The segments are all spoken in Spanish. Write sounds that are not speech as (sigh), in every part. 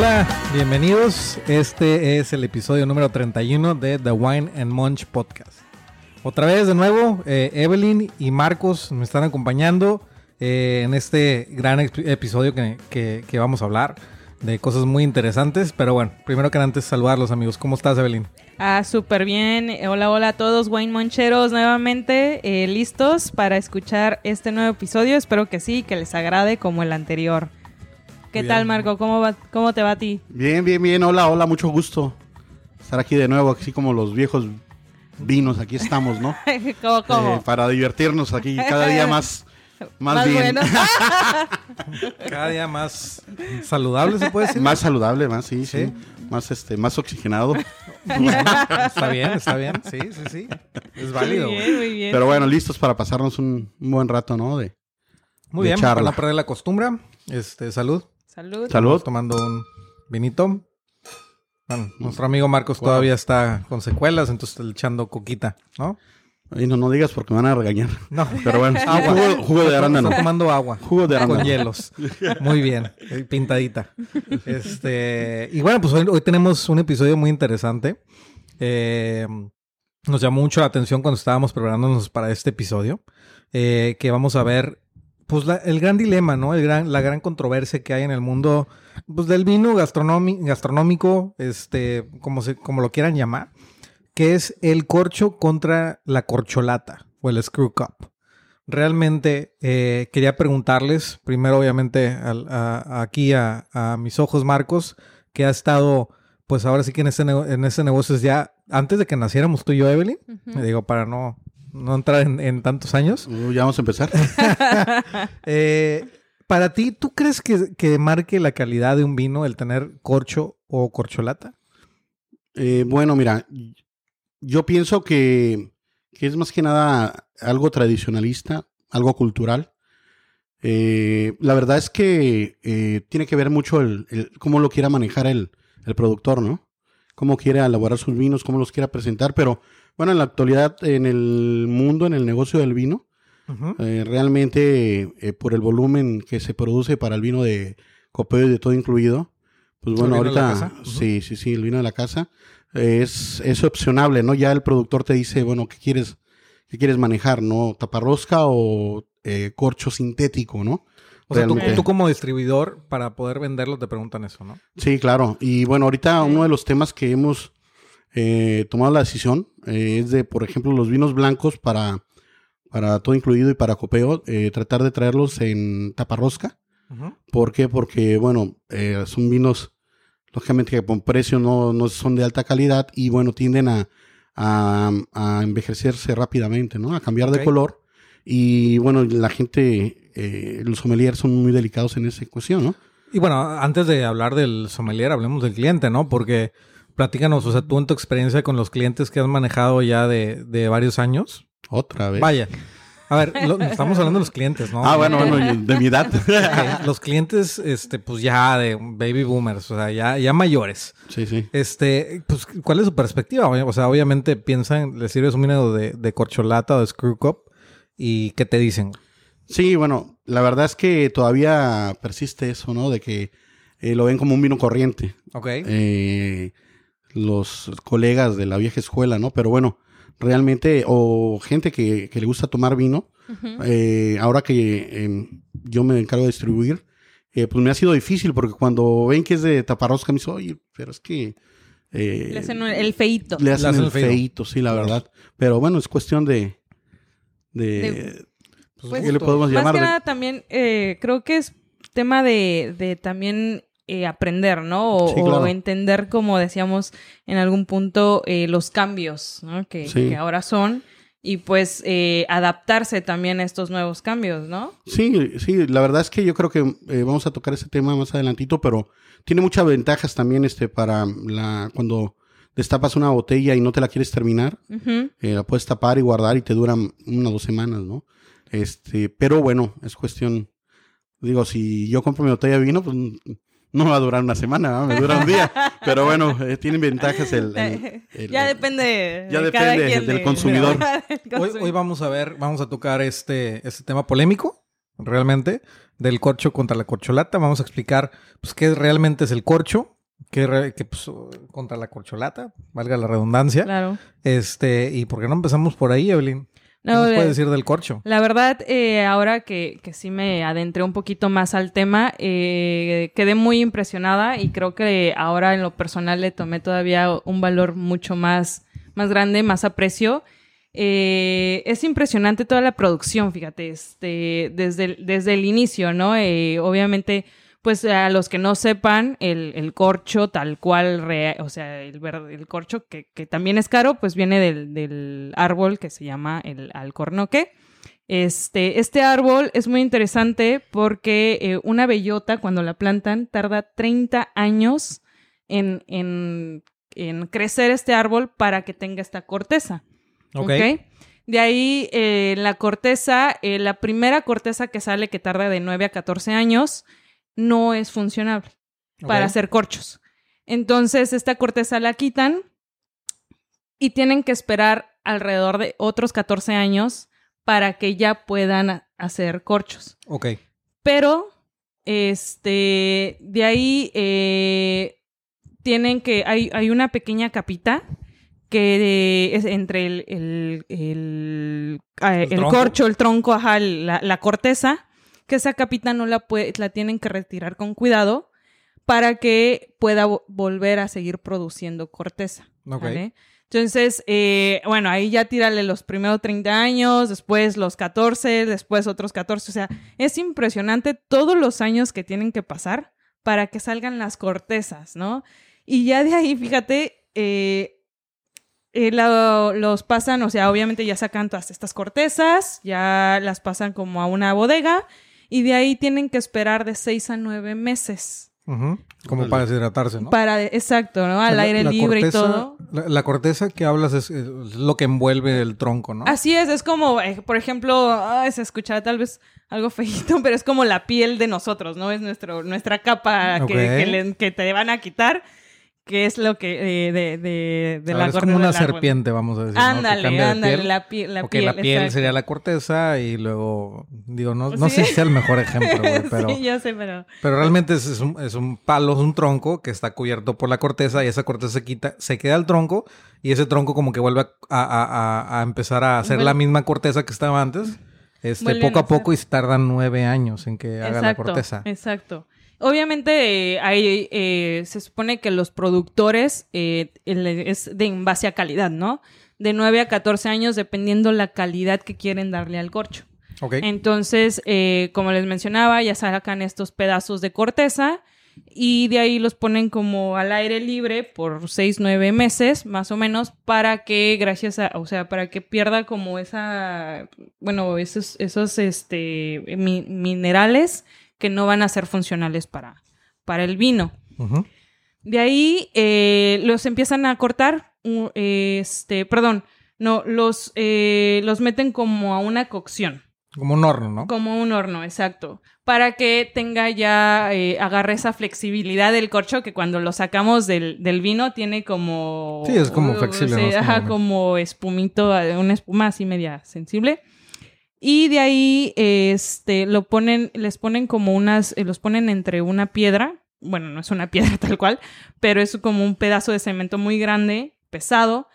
Hola, bienvenidos. Este es el episodio número 31 de The Wine and Munch Podcast. Otra vez de nuevo, eh, Evelyn y Marcos me están acompañando eh, en este gran epi- episodio que, vamos a hablar de cosas muy interesantes. Pero bueno, primero que antes saludarlos amigos. ¿Cómo estás, Evelyn? Ah, súper bien. Hola, hola a todos, Wayne Moncheros, nuevamente eh, listos para escuchar este nuevo episodio. Espero que sí, que les agrade como el anterior. ¿Qué tal. Marco? ¿Cómo, va, ¿Cómo te va a ti? Bien, bien, bien. Hola, hola, mucho gusto estar aquí de nuevo, así como los viejos vinos, aquí estamos, ¿no? ¿Cómo, (laughs) cómo? Eh, para divertirnos aquí cada día más, (laughs) más, bien. bueno. (laughs) Cada día más saludable, se puede decir. más saludable, más, sí, sí, Sí. Más, este, más oxigenado. Bueno, está bien, está bien. Sí, sí, sí. Es válido. Muy bien, muy bien. Pero bueno, listos para pasarnos un, un buen rato, ¿no? De Muy de bien, para charla. no perder la costumbre. Este, salud. Salud. salud. Estamos tomando un vinito. Bueno, nuestro amigo Marcos todavía está con secuelas, entonces está echando coquita, ¿no? Y no, no digas porque me van a regañar. No. Pero bueno, (laughs) Agua. jugo, jugo de arándano. Está tomando agua. Jugo de Con arándano. hielos. Muy bien. eh, Pintadita. (laughs) Este. Y bueno, pues hoy, hoy tenemos un episodio muy interesante. Eh, nos llamó mucho la atención cuando estábamos preparándonos para este episodio. eh, que vamos a ver. Pues la- el gran dilema, ¿no? El gran, la gran controversia que hay en el mundo pues, del vino gastronómico, este, como, se, como lo quieran llamar, que es el corcho contra la corcholata o el screw cup. Realmente eh, quería preguntarles, primero obviamente al- a- aquí a, a mis ojos Marcos, que ha estado, pues ahora sí que en ese, nego- en ese negocio es ya antes de que naciéramos tú y yo, Evelyn, Ujú. me digo, para no, no entrar en, en tantos años. Uh, ya vamos a empezar. (laughs) Eh, para ti, ¿tú crees que, que marque la calidad de un vino el tener corcho o corcholata? Eh, bueno, mira, yo pienso que, que es más que nada algo tradicionalista, algo cultural. Eh, la verdad es que eh, tiene que ver mucho el, el- cómo lo quiera manejar el, el productor, ¿no? Cómo quiere elaborar sus vinos, cómo los quiera presentar. Pero bueno, en la actualidad, en el mundo, en el negocio del vino, eh, realmente eh, por el volumen que se produce para el vino de copeo y de todo incluido, pues ¿El bueno, ahorita casa? Ujú. sí, sí, sí, el vino de la casa eh, es, es opcionable, ¿no? Ya el productor te dice, bueno, ¿qué quieres, qué quieres manejar, no? ¿Taparrosca o eh, corcho sintético, no? O sea, tú, tú como distribuidor, para poder venderlo, te preguntan eso, ¿no? Sí, claro. Y bueno, ahorita uno de los temas que hemos eh, tomado la decisión eh, es de, por ejemplo, los vinos blancos para, para todo incluido y para copeo, eh, tratar de traerlos en taparrosca. Ujú. ¿Por qué? Porque, bueno, eh, son vinos, lógicamente, que por precio no, no son de alta calidad y, bueno, tienden a, a, a envejecerse rápidamente, ¿no? A cambiar de color. Y, bueno, la gente, eh, los sommeliers son muy delicados en esa cuestión, ¿no? Y bueno, antes de hablar del sommelier, hablemos del cliente, ¿no? Porque platícanos, o sea, tú en tu experiencia con los clientes que has manejado ya de, de varios años. Otra vez. Vaya. A ver, lo- estamos hablando de los clientes, ¿no? Ah, bueno, bueno, de mi edad. (laughs) Los clientes, este, pues ya de baby boomers, o sea, ya, ya mayores. sí, sí. Este, pues, ¿cuál es su perspectiva? O sea, obviamente piensan, le sirves un vino de, de corcholata o de screw cup y ¿qué te dicen? Sí, bueno, la verdad es que todavía persiste eso, ¿no? De que eh, lo ven como un vino corriente. Ok. eh, los colegas de la vieja escuela, ¿no? Pero bueno, realmente, o gente que, que le gusta tomar vino, eh, ahora que eh, yo me encargo de distribuir, eh, pues me ha sido difícil porque cuando ven que es de taparrosca, me dicen, oye, pero es que... eh, Le hacen el feito. le hacen Le hacen el feito. feito, sí, la verdad. Pero bueno, es cuestión de... de, De- Pues, Pues, ¿Qué le podemos Más llamar? que nada también eh, creo que es tema de, de también eh, aprender, ¿no? O, Sí, claro. o entender, como decíamos en algún punto, eh, los cambios, ¿no? Que, Sí. que ahora son. Y pues eh, adaptarse también a estos nuevos cambios, ¿no? Sí, sí, la verdad es que yo creo que eh, vamos a tocar ese tema más adelantito, pero tiene muchas ventajas también este para la cuando destapas una botella y no te la quieres terminar, eh, la puedes tapar y guardar y te duran una o dos semanas, ¿no? Este, pero bueno, es cuestión, digo, si yo compro mi botella de vino, pues no me va a durar una semana, ¿no? me dura un día, (laughs) pero bueno, eh, tienen ventajas el, el- el- ya el- depende. ya de cada depende quien del de- consumidor. (laughs) del Hoy, consumidor. hoy vamos a ver, vamos a tocar este, este tema polémico, realmente, del corcho contra la corcholata. Vamos a explicar pues, qué realmente es el corcho, qué, re- qué, pues, contra la corcholata, valga la redundancia. Claro. Este, y por qué no empezamos por ahí, Evelyn. ¿Qué No, nos eh, puedes decir del corcho? La verdad, eh, ahora que, que sí me adentré un poquito más al tema, eh, quedé muy impresionada y creo que ahora en lo personal le tomé todavía un valor mucho más, más grande, más aprecio. Eh, es impresionante toda la producción, fíjate, este, desde, el- desde el inicio, ¿no? Obviamente, pues a los que no sepan, el, el corcho tal cual, o sea, el, el corcho que, que también es caro, pues viene del, del árbol que se llama el alcornoque. Este, este árbol es muy interesante porque eh, una bellota, cuando la plantan, tarda 30 años en, en, en crecer este árbol para que tenga esta corteza. Ok. ¿ok? De ahí eh, la corteza, eh, la primera corteza que sale que tarda de 9 a 14 años, no es funcionable para hacer corchos. Entonces, esta corteza la quitan y tienen que esperar alrededor de otros 14 años para que ya puedan hacer corchos. Ok. Pero, este, de ahí eh, tienen que, hay, hay una pequeña capita que es entre el, el, el, ah, El corcho, el tronco, ajá, la, la corteza, que esa capita no la puede, la tienen que retirar con cuidado para que pueda vo- volver a seguir produciendo corteza. Entonces, eh, bueno, ahí ya tírale los primeros 30 años, después los 14, después otros 14. O sea, es impresionante todos los años que tienen que pasar para que salgan las cortezas, ¿no? Y ya de ahí, fíjate, eh, eh, los pasan, o sea, obviamente ya sacan todas estas cortezas, ya las pasan como a una bodega y de ahí tienen que esperar de 6 a 9 meses. Como para deshidratarse, ¿no? Para, exacto, ¿no? O sea, Al la- aire la libre y todo. La, la corteza que hablas es, es lo que envuelve el tronco, ¿no? Así es, es como, eh, por ejemplo, ay, se escuchará tal vez algo feíto, (laughs) pero es como la piel de nosotros, ¿no? Es nuestro, nuestra capa que- Ok. que, le- que te van a quitar, que es lo que eh, de, de, de A la ver, es como una serpiente, vamos a decir. Ándale, de ándale, la, pie- la piel. la piel exacto. sería la corteza y luego, digo, no, no Sí. sé si sea el mejor ejemplo, güey, (laughs) pero, sí, yo sé, pero... pero realmente es, es un, es un palo, es un tronco que está cubierto por la corteza y esa corteza se quita, se queda el tronco y ese tronco como que vuelve a, a- a- a empezar a hacer la misma corteza que estaba antes, este, poco a poco y se tardan nueve años en que haga la corteza. exacto. Obviamente, eh, hay, eh, se supone que los productores eh, es de en base a calidad, ¿no? De 9 a 14 años, dependiendo la calidad que quieren darle al corcho. Ok. Entonces, eh, como les mencionaba, ya sacan estos pedazos de corteza y de ahí los ponen como al aire libre por 6, 9 meses, más o menos, para que, gracias a, o sea, para que pierda como esa, bueno, esos, esos este, mi- minerales que no van a ser funcionales para, para el vino. De ahí eh, los empiezan a cortar, este, perdón, no, los, eh, los meten como a una cocción. Como un horno, ¿no? Como un horno, exacto. Para que tenga ya, eh, agarre esa flexibilidad del corcho que cuando lo sacamos del, del vino tiene como... Sí, es como flexible, ¿no? Es ajá, como- como espumito, eh, una espuma así media sensible. Y de ahí, este, lo ponen, les ponen como unas, eh, los ponen entre una piedra. Bueno, no es una (laughs) piedra tal cual, pero es como un pedazo de cemento muy grande, pesado,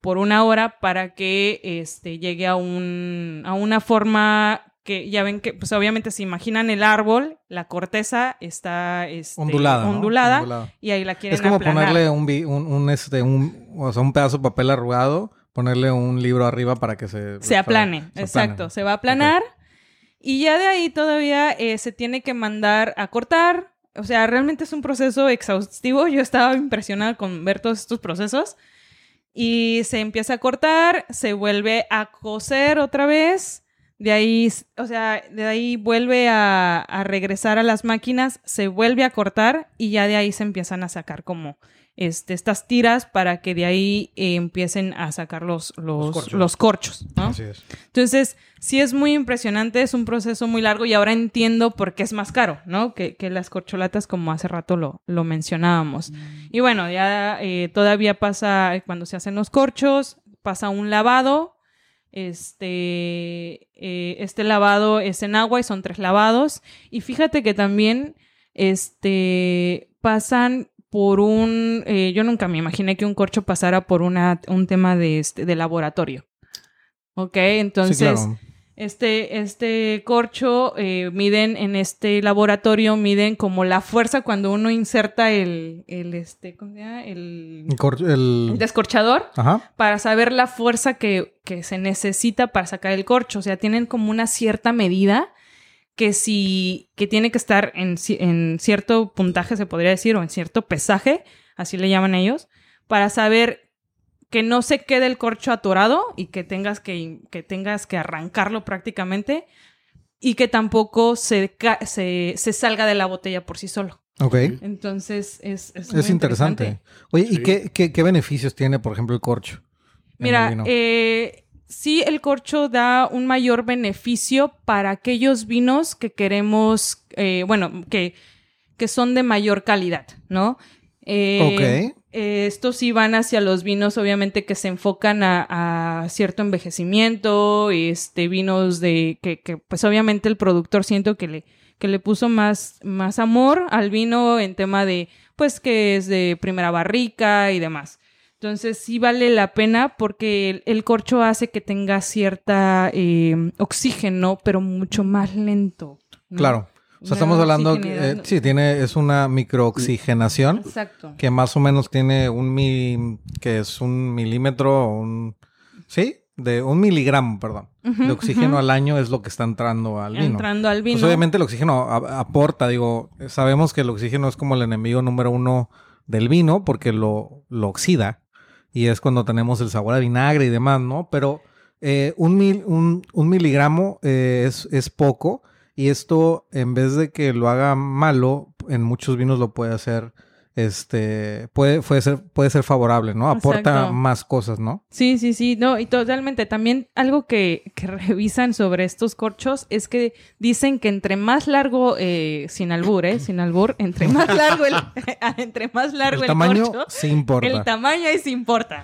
por una hora para que este, llegue a, un, a una forma que ya ven que, pues obviamente se imaginan el árbol, la corteza está este, Ondulada. ¿no? ondulada, y ahí la quieren Es como aplanar. ponerle un, un, un, este, un, o sea, un pedazo de papel arrugado, ponerle un libro arriba para que se... se aplane, se exacto, se va a aplanar. Y ya de ahí todavía eh, se tiene que mandar a cortar, o sea, realmente es un proceso exhaustivo, yo estaba impresionada con ver todos estos procesos. Y se empieza a cortar, se vuelve a coser otra vez, de ahí, o sea, de ahí vuelve a, a regresar a las máquinas, se vuelve a cortar y ya de ahí se empiezan a sacar como este, estas tiras para que de ahí eh, empiecen a sacar los, los, corchos. los corchos, ¿no? Así es. Entonces, sí es muy impresionante, es un proceso muy largo y ahora entiendo por qué es más caro, ¿no? Que, que las corcholatas, como hace rato lo, lo mencionábamos. Y bueno, ya eh, todavía pasa, cuando se hacen los corchos, pasa un lavado, Este, eh, este lavado es en agua y son tres lavados. Y fíjate que también este, pasan por un... eh, yo nunca me imaginé que un corcho pasara por una, un tema de, este, de laboratorio. Ok, entonces... sí, claro. Este, este corcho eh, miden en este laboratorio, miden como la fuerza cuando uno inserta el, el este, ¿cómo se llama? El, El cor- el- el descorchador Ajá. para saber la fuerza que, que se necesita para sacar el corcho. O sea, tienen como una cierta medida que si, que tiene que estar en, en cierto puntaje, se podría decir, o en cierto pesaje, así le llaman ellos, para saber que no se quede el corcho atorado y que tengas que, que tengas que arrancarlo prácticamente y que tampoco se, se, se salga de la botella por sí solo. Ok. Entonces es, es, Es muy interesante. Oye, ¿y Sí. qué, qué, qué beneficios tiene, por ejemplo, el corcho? el Mira, vino? eh, sí el corcho da un mayor beneficio para aquellos vinos que queremos, eh, bueno, que, que son de mayor calidad, ¿no? Eh, Ok. eh, estos sí van hacia los vinos, obviamente, que se enfocan a, a cierto envejecimiento, este, vinos de que, que, pues obviamente el productor siento que le, que le puso más, más amor al vino en tema de, pues que es de primera barrica y demás. Entonces sí vale la pena porque el, el corcho hace que tenga cierta eh, oxígeno, pero mucho más lento. ¿no? Claro. O sea, estamos hablando, eh, sí, tiene, es una microoxigenación Exacto. que más o menos tiene un mi, que es un milímetro, un, sí, de un miligramo, perdón, de oxígeno al año es lo que está entrando al vino. Entrando al vino. Pues obviamente el oxígeno aporta, digo, sabemos que el oxígeno es como el enemigo número uno del vino porque lo, lo oxida y es cuando tenemos el sabor a vinagre y demás, ¿no? Pero eh, un, mil- un, un miligramo eh, es, es poco y esto en vez de que lo haga malo, en muchos vinos lo puede hacer, este, puede, puede, ser, puede ser favorable, ¿no? Aporta Exacto. más cosas, ¿no? Sí, sí, sí, no, y totalmente. También algo que, que (laughs) revisan sobre estos corchos es que dicen que entre más largo, eh, sin albur, ¿eh? Sin albur, entre (laughs) más largo el, (laughs) entre más largo el el, tamaño corcho, sí importa. el tamaño ahí sí importa.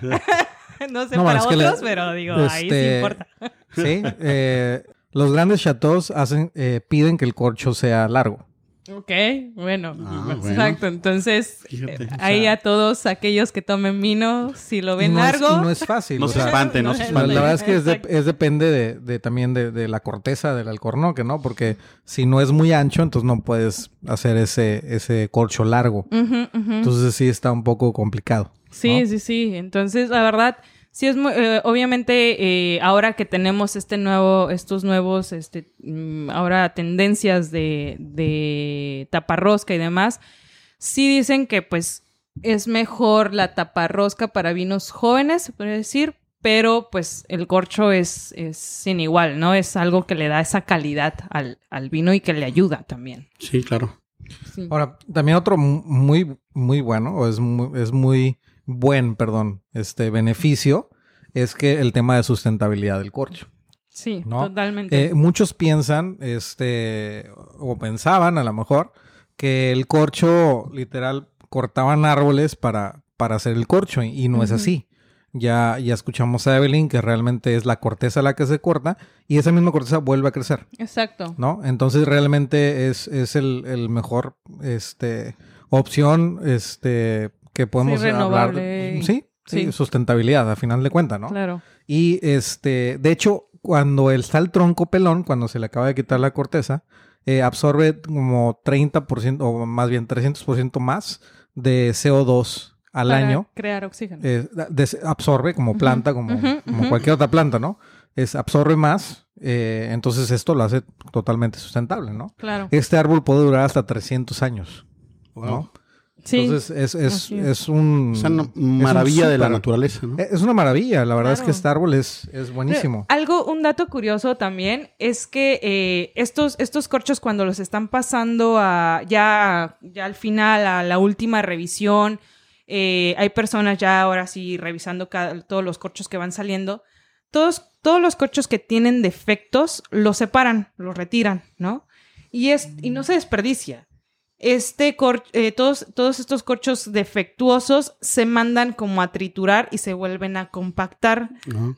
no sé No, para es le- otros, pero digo, ahí sí este, importa. Sí, eh, los grandes chateaux hacen, eh, piden que el corcho sea largo. Ok, bueno, Ah, bueno. exacto. Entonces, Fíjate, eh, o ahí sea- a todos aquellos que tomen vino, si lo ven no es- largo, y no es fácil. No o se sea, espante, no se no, La, espante. la verdad es que es, de- es depende de, de también de, de la corteza del alcornoque, ¿no? Porque si no es muy ancho, entonces no puedes hacer ese, ese corcho largo. Entonces sí está un poco complicado. Sí, sí, sí. Entonces, la verdad, sí es muy, eh, obviamente, eh, ahora que tenemos este nuevo, estos nuevos, este, mm, ahora tendencias de, de taparrosca y demás, sí dicen que pues es mejor la taparrosca para vinos jóvenes, se podría decir, pero pues el corcho es, es sin igual, ¿no? Es algo que le da esa calidad al, al vino y que le ayuda también. Sí, claro. Sí. Ahora, también otro mu- muy, muy bueno, o es muy, es muy buen, perdón, este beneficio, es que el tema de sustentabilidad del corcho. Sí, ¿no? totalmente. Eh, muchos piensan, este, o pensaban a lo mejor, que el corcho, literal, cortaban árboles para, para hacer el corcho, y, y no es así. Ya, ya escuchamos a Evelyn que realmente es la corteza la que se corta y esa misma corteza vuelve a crecer, Exacto. ¿no? Entonces realmente es, es el, el mejor este, opción este, que podemos Sí, hablar. de- y- sí, sí, sí. sustentabilidad a final de cuentas, ¿no? Claro. Y este, de hecho, cuando está el tronco pelón, cuando se le acaba de quitar la corteza, eh, absorbe como 30% o más bien 300% más de CO2 al Para año. Crear oxígeno. Eh, des- absorbe como planta, como, como cualquier otra planta, ¿no? Es, absorbe más, eh, entonces esto lo hace totalmente sustentable, ¿no? claro. Este árbol puede durar hasta 300 años, ¿no? Sí. Entonces es, es, es. es un... O sea, no- es un maravilla de la naturaleza, ¿no? Es una maravilla, la verdad es que este árbol es, es buenísimo. Pero Algo, un dato curioso también es que eh, estos, estos corchos cuando los están pasando a ya, ya al final, a la última revisión, eh, hay personas ya ahora sí revisando cada- todos los corchos que van saliendo. Todos, todos los corchos que tienen defectos los separan, los retiran, ¿no? Y, es, y no se desperdicia. Este cor- eh, todos, todos estos corchos defectuosos se mandan como a triturar y se vuelven a compactar Ajá.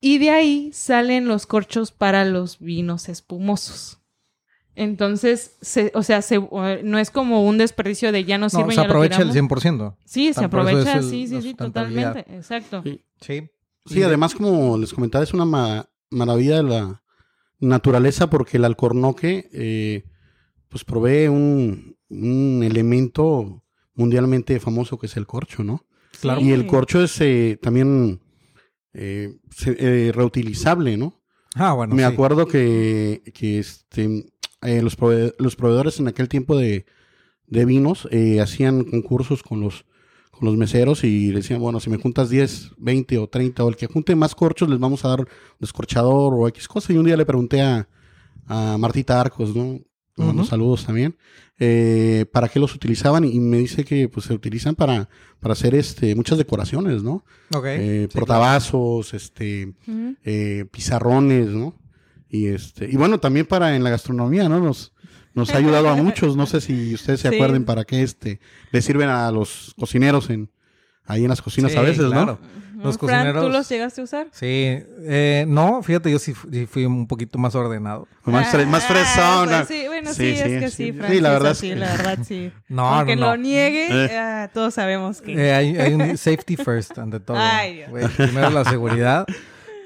Y de ahí salen los corchos para los vinos espumosos. Entonces, se, o sea, se, no es como un desperdicio de ya no sirve. No, se ya lo aprovecha el tiramos. 100%. Sí, se aprovecha, el- sí, sí, sí, totalmente. Exacto. Sí. Sí. Sí, además, como les comentaba, es una ma- maravilla de la naturaleza porque el alcornoque eh, pues provee un, un elemento mundialmente famoso que es el corcho, ¿no? Claro. Y el corcho es eh, también eh, se- eh, reutilizable, ¿no? Ah, bueno. Me sí. acuerdo que, que este, eh, los, prove- los proveedores en aquel tiempo de, de vinos eh, hacían concursos con los, con los meseros y decían, bueno, si me juntas 10, 20 o 30 o el que junte más corchos les vamos a dar un descorchador o X cosa. Y un día le pregunté a, a Martita Arcos, ¿no? Le mando saludos también. eh, ¿Para qué los utilizaban? Y me dice que pues se utilizan para, para hacer este, muchas decoraciones, ¿no? Ok. Eh, Sí, portavasos, este, eh, pizarrones, ¿no? Y este, y bueno, también para en la gastronomía, ¿no? Nos, nos ha ayudado a muchos. No sé si ustedes se (laughs) Sí. acuerden para qué este le sirven a los cocineros en ahí en las cocinas Sí, a veces, claro. ¿no? Los Fran, ¿tú cocineros- los llegaste a usar? Sí. Eh, no, fíjate, yo sí, fu- sí fui un poquito más ordenado. Más, fre- más Ah, fresón. pues sí, bueno, sí, Sí, es sí, que sí. sí, Sí, Fran, la sí verdad que- la verdad sí. (laughs) No, Aunque no, lo niegue, Eh. ah, todos sabemos que... Eh, hay, hay un (laughs) safety first ante todo. Ay, Dios. Primero la seguridad.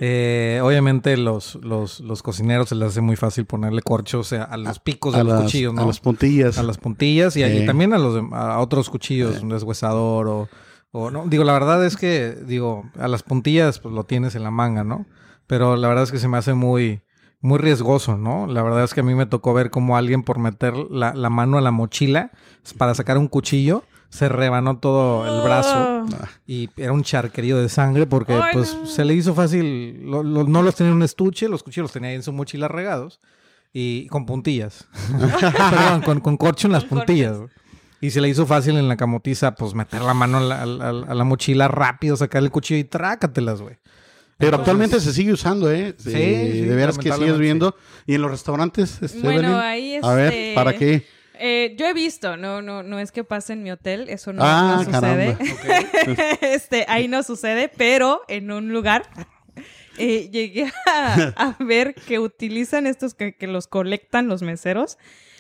Eh, obviamente los, los, los cocineros se les hace muy fácil ponerle corchos a, a los picos de a los las, cuchillos, ¿no? a las puntillas. a las puntillas y, Sí. también a los a otros cuchillos, un deshuesador o, o no. Digo, la verdad es que, digo, a las puntillas pues lo tienes en la manga, ¿no? Pero la verdad es que se me hace muy, muy riesgoso, ¿no? La verdad es que a mí me tocó ver cómo alguien por meter la, la mano a la mochila para sacar un cuchillo se rebanó todo el brazo Oh. y era un charquerío de sangre porque pues no. se le hizo fácil, lo- lo- no los tenía en un estuche, los cuchillos los tenía ahí en su mochila regados y con puntillas. (laughs) Perdón, con, con corcho en las puntillas. Y se le hizo fácil en la camotiza, pues meter la mano a la, a la- a la mochila rápido, sacar el cuchillo y trácatelas, güey. Pero Entonces- actualmente se sigue usando, ¿eh? Sí, sí, de veras que sigues viendo. Y en los restaurantes, este, Bueno, Evelyn, ahí a ver, este- ¿para qué? Eh, yo he visto, no, no, no es que pase en mi hotel, eso no, Ah, no sucede. caramba. (laughs) este, ahí no sucede, pero en un lugar eh, llegué a, a ver que utilizan estos que, que los colectan los meseros,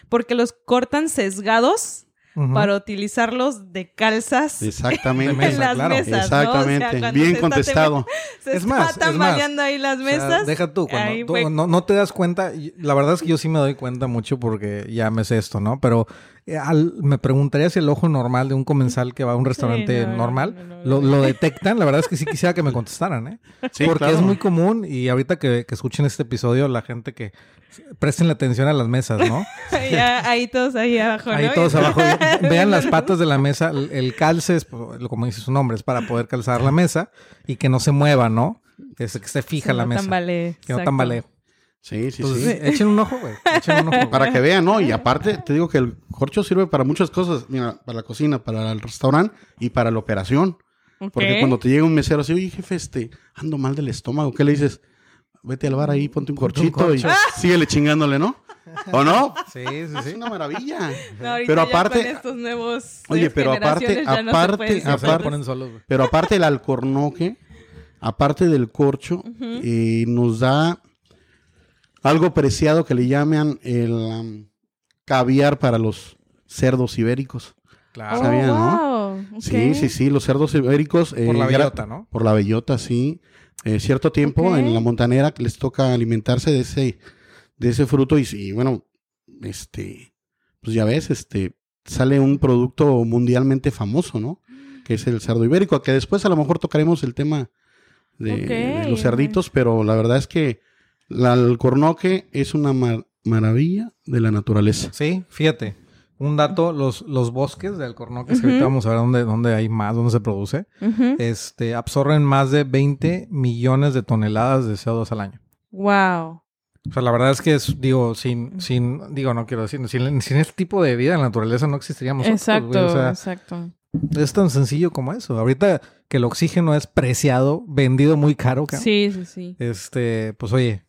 porque los cortan sesgados Para utilizarlos de calzas (laughs) Exactamente. en mesa, las claro. mesas. ¿no? O sea, Exactamente. Bien se está contestado. (laughs) Se Es más, está es más. ahí las O sea, mesas. deja tú, cuando ahí tú fue- no, no te das cuenta, la verdad es que yo sí me doy cuenta mucho porque ya me sé esto, ¿no? Pero eh, al- me preguntaría si el ojo normal de un comensal que va a un restaurante no, normal no, no, lo, detectan. La verdad es que sí quisiera que me contestaran, ¿eh? Sí, porque claro. es muy común y ahorita que, que escuchen este episodio, la gente que presten la atención a las mesas, ¿no? (laughs) Ya, ahí todos ahí abajo. Ahí ¿no? todos abajo. (laughs) Vean las patas de la mesa. El, calce es, lo- como dice su nombre, es para poder calzar la mesa y que no se mueva, ¿no? Que se, que esté fija la no mesa. tambalee, Que no tambalee. Sí, sí, Entonces, sí. echen un ojo, güey. Echen un ojo. Para que vean, ¿no? Y aparte, te digo que el corcho sirve para muchas cosas. Mira, para la cocina, para el restaurante y para la operación. Porque cuando te llega un mesero así, oye, jefe, este, ando mal del estómago, ¿qué le dices? Vete al bar ahí, ponte un corchito y (laughs) síguele chingándole, ¿no? ¿O no? Sí, sí, Es sí. una maravilla. No, ahorita Pero ya aparte- con estos nuevos Oye, pero aparte- ya no aparte- la aparte- solos, güey. Pero aparte del alcornoque, aparte del corcho, eh, nos da algo preciado que le llaman el um, caviar para los cerdos ibéricos. Claro. Oh, ¿no? ok. Sí, sí, sí, los cerdos ibéricos. eh, Por la gra- bellota, ¿no? Por la bellota, sí. Eh, cierto tiempo en la montanera les toca alimentarse de ese, de ese fruto y, sí, bueno, este, pues ya ves, este, sale un producto mundialmente famoso, ¿no? Que es el cerdo ibérico, que después a lo mejor tocaremos el tema de, los cerditos, pero la verdad es que la alcornoque es una mar- maravilla de la naturaleza. Sí, fíjate. Un dato, los, los bosques de Alcornoques, que ahorita vamos a ver dónde, dónde hay más, dónde se produce, este, absorben más de 20 millones de toneladas de CO2 al año. Wow. O sea, la verdad es que es, digo, sin, sin, digo, no quiero decir, sin, sin este tipo de vida en la naturaleza no existiríamos. Exacto, O sea, exacto. es tan sencillo como eso. Ahorita que el oxígeno es preciado, vendido muy caro, cabrón, Sí, sí, sí. este, pues oye,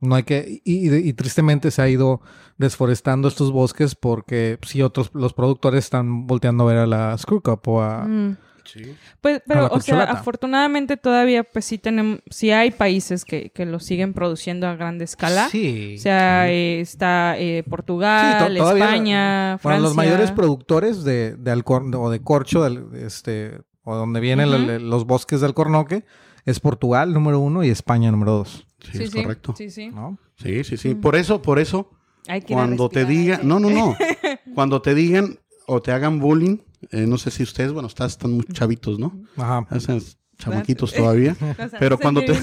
no hay que, y, y- y tristemente se ha ido desforestando estos bosques porque si otros, los productores están volteando a ver a la Screw Cup o a, Mm. Sí. Pues, A pero, la o sea, afortunadamente todavía, pues sí tenemos, sí hay países que, que lo siguen produciendo a gran escala. Sí. O sea, eh, está eh, Portugal, Sí, to- todavía- España, Bueno, los Francia. mayores productores de, de alcor- o de corcho, del- este, o donde vienen los bosques del cornoque, es Portugal número uno y España número dos. Sí, Sí, es sí, correcto. Sí, sí. ¿no? Sí, sí, sí. Mm. Por eso, por eso, que cuando te digan, aire. no, no, no, (laughs) cuando te digan o te hagan bullying, eh, no sé si ustedes, bueno, estás, están muy chavitos, ¿no? Ajá. Hacen chamaquitos todavía. (laughs) O sea, Pero cuando te-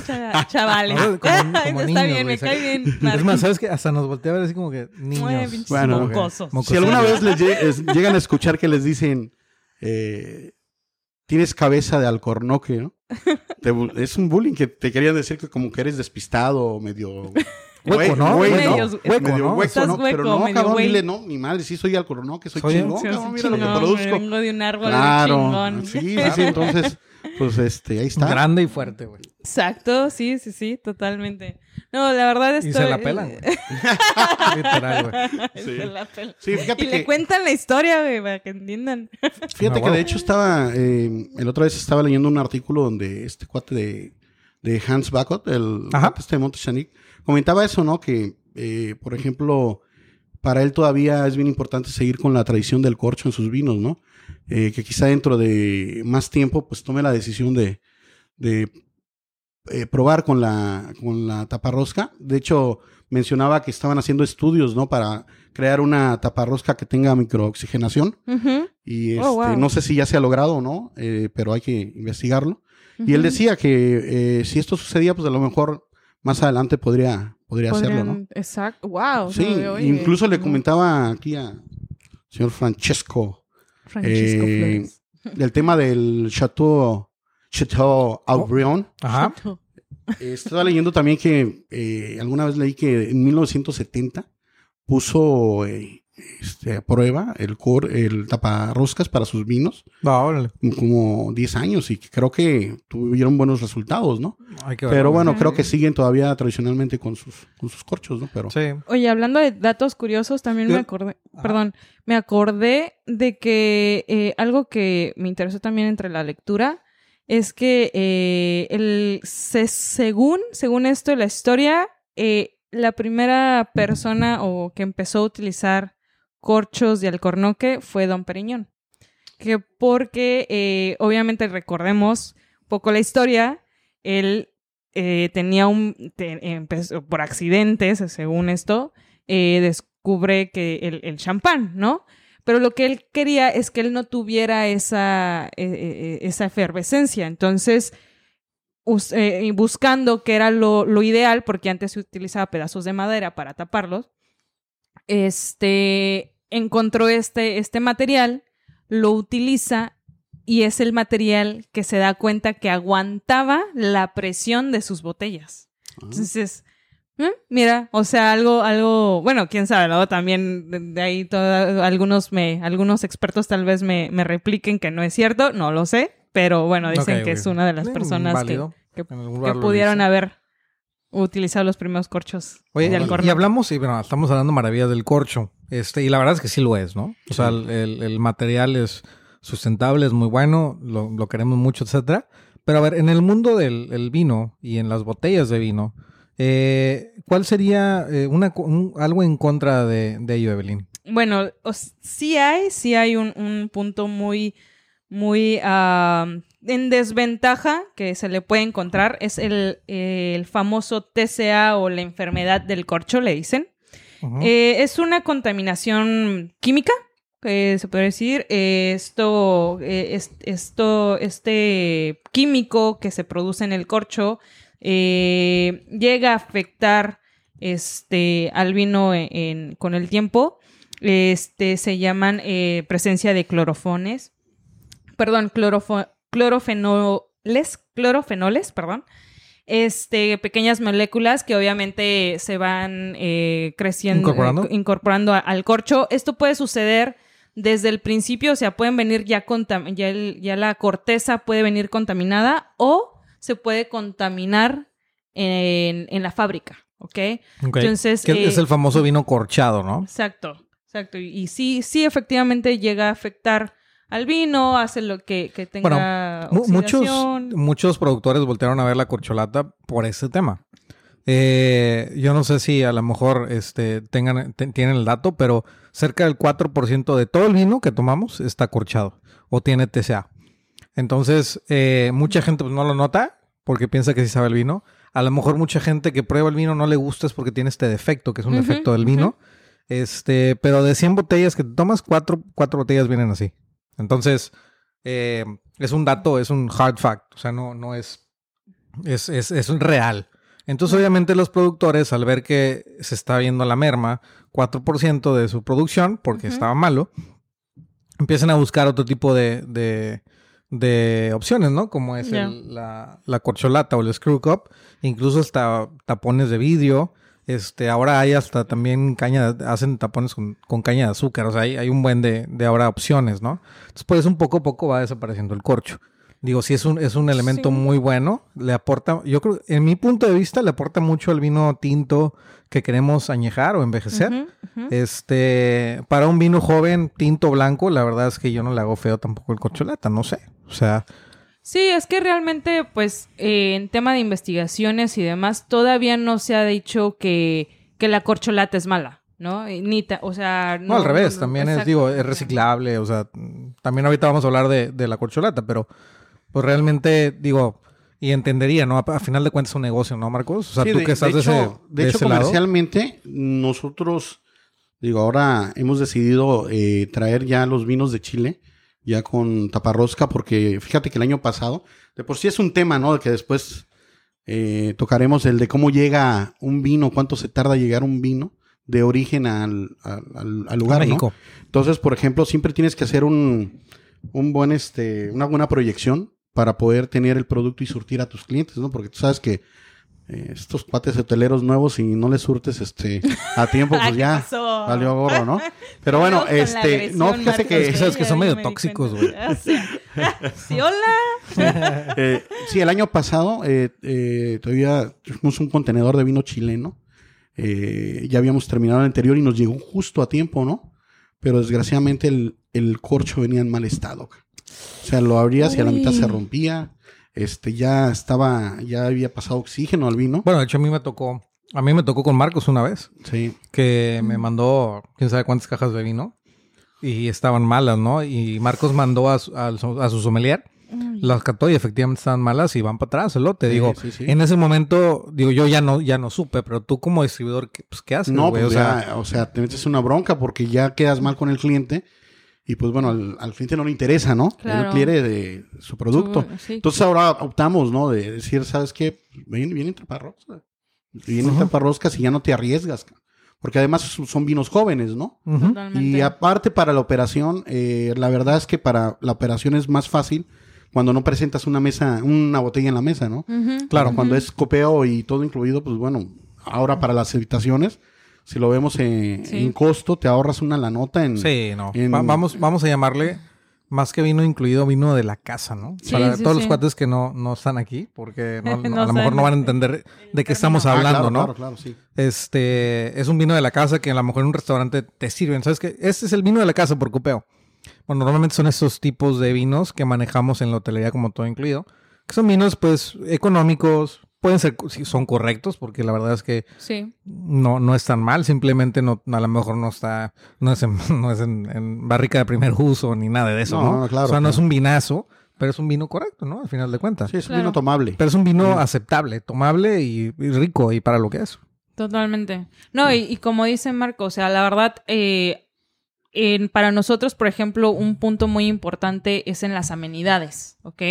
Chavales. (laughs) No, como- como está niños, bien, me cae bien. Es más, ¿sabes qué? Hasta nos voltea a ver así como que niños. Bueno, mocosos. Mocosos. Si alguna vez les lle- es- llegan a escuchar que les dicen, eh, tienes cabeza de alcornoque, ¿no? Te es un bullying que te querían decir que como que eres despistado o medio... (laughs) Hueco, ¿no? güey, Hueco. ¿no? Medios- hueco, medio ¿no? hueco, ¿no? Pero hueco, no, medio cabrón, dile, no, mi madre, sí soy alcornoque, soy, Soy- chingón, cabrón, mira lo que produzco. Vengo de un árbol Claro, chingón. sí, sí, (laughs) sí, entonces, pues este, ahí está. Grande y fuerte, güey. Exacto, sí, sí, sí, totalmente. No, la verdad Y esto se la pelan, güey. (laughs) Literal, güey. Sí. Se la pelan. Sí, fíjate Y que... le cuentan la historia, güey, para que entiendan. Fíjate que de hecho estaba, eh, el otra vez estaba leyendo un artículo donde este cuate de, de Hans Bacot, el Ajá. cuate este de Montechanic, comentaba eso, ¿no? Que, eh, por ejemplo, para él todavía es bien importante seguir con la tradición del corcho en sus vinos, ¿no? Eh, que quizá dentro de más tiempo, pues tome la decisión de, de eh, probar con la, con la taparrosca. De hecho, mencionaba que estaban haciendo estudios, ¿no? Para crear una taparrosca que tenga microoxigenación. Y Oh, este, wow. no sé si ya se ha logrado o no, eh, pero hay que investigarlo. Y él decía que eh, si esto sucedía, pues a lo mejor más adelante podría, podría hacerlo, ¿no? Exacto, wow. Sí, no, incluso le comentaba aquí a señor Francesco Francisco eh, Flores. del tema del Chateau, Chateau Aubryon. Ajá. Eh, estaba leyendo también que eh, alguna vez leí que en 1970 puso eh, este, a prueba el, cor, el taparroscas para sus vinos Va, órale. como 10 años y creo que tuvieron buenos resultados, ¿no? Hay que ver, Pero bueno, creo que siguen todavía tradicionalmente con sus, con sus corchos, ¿no? Pero Sí. Oye, hablando de datos curiosos, también me acordé, perdón, me acordé de que eh, algo que me interesó también entre la lectura es que eh, el, se- según, según esto, la historia, eh, la primera persona o que empezó a utilizar corchos de alcornoque fue Don Periñón. Que porque, eh, obviamente, recordemos poco la historia, él eh, tenía un, por accidentes, según esto, eh, descubre que el, champán, ¿no? Pero lo que él quería es que él no tuviera esa, esa efervescencia. Entonces, us- buscando que era lo, lo ideal, porque antes se utilizaba pedazos de madera para taparlos, este, encontró este, este material, lo utiliza y es el material que se da cuenta que aguantaba la presión de sus botellas. ah, Entonces, ¿eh? mira, o sea, algo, algo, bueno, quién sabe, luego también de, de ahí todo- algunos me, algunos expertos tal vez me, me repliquen que no es cierto, no lo sé, pero bueno, dicen que es una de las Eh, personas que, válido. que- pudieron haber utilizado los primeros corchos Oye, de y- alcornoque. y hablamos, y bueno, estamos hablando maravillas del corcho. Este, y la verdad es que sí lo es, ¿no? O sea, el, el- el material es sustentable, es muy bueno, lo, lo queremos mucho, etcétera. Pero a ver, en el mundo del el vino y en las botellas de vino, eh, ¿cuál sería eh, una, un- algo en contra de, de ello, Evelyn? Bueno, os- sí hay, sí hay un, un punto muy, muy ah, en desventaja que se le puede encontrar. Es el, el famoso TCA o la enfermedad del corcho, le dicen. Eh, es una contaminación química, eh, se puede decir. Eh, esto, eh, es- esto, este químico que se produce en el corcho eh, llega a afectar este, al vino en- en- con el tiempo. Este, se llaman eh, presencia de clorofones. Perdón, clorofo- clorofenoles, clorofenoles, perdón este, pequeñas moléculas que obviamente se van eh, creciendo, ¿Incorporando? eh, incorporando a- al corcho. Esto puede suceder desde el principio, o sea, pueden venir ya, ya, el- ya la corteza puede venir contaminada o se puede contaminar en, en la fábrica, ¿ok? Ok. entonces, eh, es el famoso vino corchado, ¿no? Exacto, exacto. Y, y sí, sí, efectivamente llega a afectar al vino, hace lo que, que tenga Mu- muchos, oxidación. muchos productores voltearon a ver la corcholata por ese tema. Eh, yo no sé si a lo mejor este, tengan, te- tienen el dato, pero cerca del 4% de todo el vino que tomamos está corchado o tiene TCA. Entonces, eh, mucha gente pues, no lo nota porque piensa que sí sabe el vino. A lo mejor mucha gente que prueba el vino no le gusta es porque tiene este defecto, que es un defecto del vino. Este, pero de 100 botellas que te tomas, cuatro, cuatro botellas vienen así. Entonces, eh, es un dato, es un hard fact. O sea, no, no es, es, es, es un real. Entonces, obviamente, los productores, al ver que se está viendo la merma, 4% de su producción, porque estaba malo, empiezan a buscar otro tipo de, de, de opciones, ¿no? Como es el- la, la corcholata o el screw cup, incluso hasta tapones de vidrio. Este, ahora hay hasta también caña, hacen tapones con, con caña de azúcar, o sea, hay, hay un buen de, de ahora opciones, ¿no? Entonces, pues un poco a poco va desapareciendo el corcho. Digo, sí es un, es un elemento Sí. muy bueno, le aporta, yo creo, en mi punto de vista, le aporta mucho al vino tinto que queremos añejar o envejecer. Este, para un vino joven, tinto blanco, la verdad es que yo no le hago feo tampoco el corcholata, no sé. O sea, Sí, es que realmente, pues, eh, en tema de investigaciones y demás, todavía no se ha dicho que, que la corcholata es mala, ¿no? Ni ta- o sea... no, al revés, no, también es, digo, es reciclable, o sea, también ahorita vamos a hablar de, de la corcholata, pero pues realmente, digo, y entendería, ¿no? A, a final de cuentas es un negocio, ¿no, Marcos? O sea, Sí, tú de- que estás de, de hecho, ese, de de hecho ese lado. comercialmente, nosotros, digo, ahora hemos decidido eh, traer ya los vinos de Chile, ya con taparrosca, porque fíjate que el año pasado, de por sí es un tema, ¿no? Que después eh, tocaremos el de cómo llega un vino, cuánto se tarda llegar un vino de origen al, al- lugar, ¿no? México. Entonces, por ejemplo, siempre tienes que hacer un, un buen, este, una buena proyección para poder tener el producto y surtir a tus clientes, ¿no? Porque tú sabes que eh, estos cuates hoteleros nuevos, si no les surtes este a tiempo, pues (laughs) ¿qué ya valió gorro, ¿no? Pero bueno, este, no, fíjate que Es sabes que son medio me di tóxicos, (laughs) sea, (laughs) sí, hola. eh, sí, el año pasado eh, eh, todavía tuvimos un contenedor de vino chileno. Eh, ya habíamos terminado el anterior y nos llegó justo a tiempo, ¿no? Pero desgraciadamente el, el corcho venía en mal estado. O sea, lo abrías y a la mitad se rompía. Este, ya estaba, ya había pasado oxígeno al vino. Bueno, de hecho a mí me tocó, a mí me tocó con Marcos una vez. Sí. que me mandó quién sabe cuántas cajas de vino y estaban malas, ¿no? Y Marcos mandó a su, a su- a su sommelier, las cató y efectivamente estaban malas y van para atrás, el lote. Sí, digo, sí, sí. en ese momento, digo, yo ya no, ya no supe, pero tú como distribuidor, ¿qué, pues, ¿qué haces, No, pues o sea, ya, o sea, te metes una bronca porque ya quedas mal con el cliente y pues bueno, al, al cliente no le interesa, ¿no? Claro. Él quiere de su producto. Su- sí. Entonces ahora optamos, ¿no? De decir, ¿sabes qué? Vienen, vienen taparroscas. Vienen Ujú. taparroscas y ya no te arriesgas. Porque además son vinos jóvenes, ¿no? Y aparte para la operación, eh, la verdad es que para la operación es más fácil cuando no presentas una mesa, una botella en la mesa, ¿no? Claro. Cuando es copeo y todo incluido, pues bueno, ahora para las habitaciones, si lo vemos en, Sí. en costo, te ahorras una la nota en... Sí, no. en- Va- vamos, vamos a llamarle más que vino incluido, vino de la casa, ¿no? Sí, Para sí, todos sí. los cuates que no, no están aquí, porque no- (laughs) No a lo mejor no van a entender de qué estamos Ah, hablando, claro, ¿no? Claro, claro, sí. Este es un vino de la casa que a lo mejor en un restaurante te sirven. ¿Sabes qué? Este es el vino de la casa por cupeo. Bueno, normalmente son esos tipos de vinos que manejamos en la hotelería como todo incluido. Que son vinos, pues, económicos. Pueden ser, sí, son correctos, porque la verdad es que Sí. no, no están mal. Simplemente no, a lo mejor no está, no es en, (laughs) no es en, en barrica de primer uso ni nada de eso, No, ¿no? no, claro, o sea, no claro. es un vinazo, pero es un vino correcto, ¿no? Al final de cuentas. Sí, es un Claro. vino tomable. Pero es un vino aceptable, tomable y, y rico y para lo que es. Totalmente. No, y, y como dice Marco, o sea, la verdad, eh, en- para nosotros, por ejemplo, un punto muy importante es en las amenidades, ¿ok?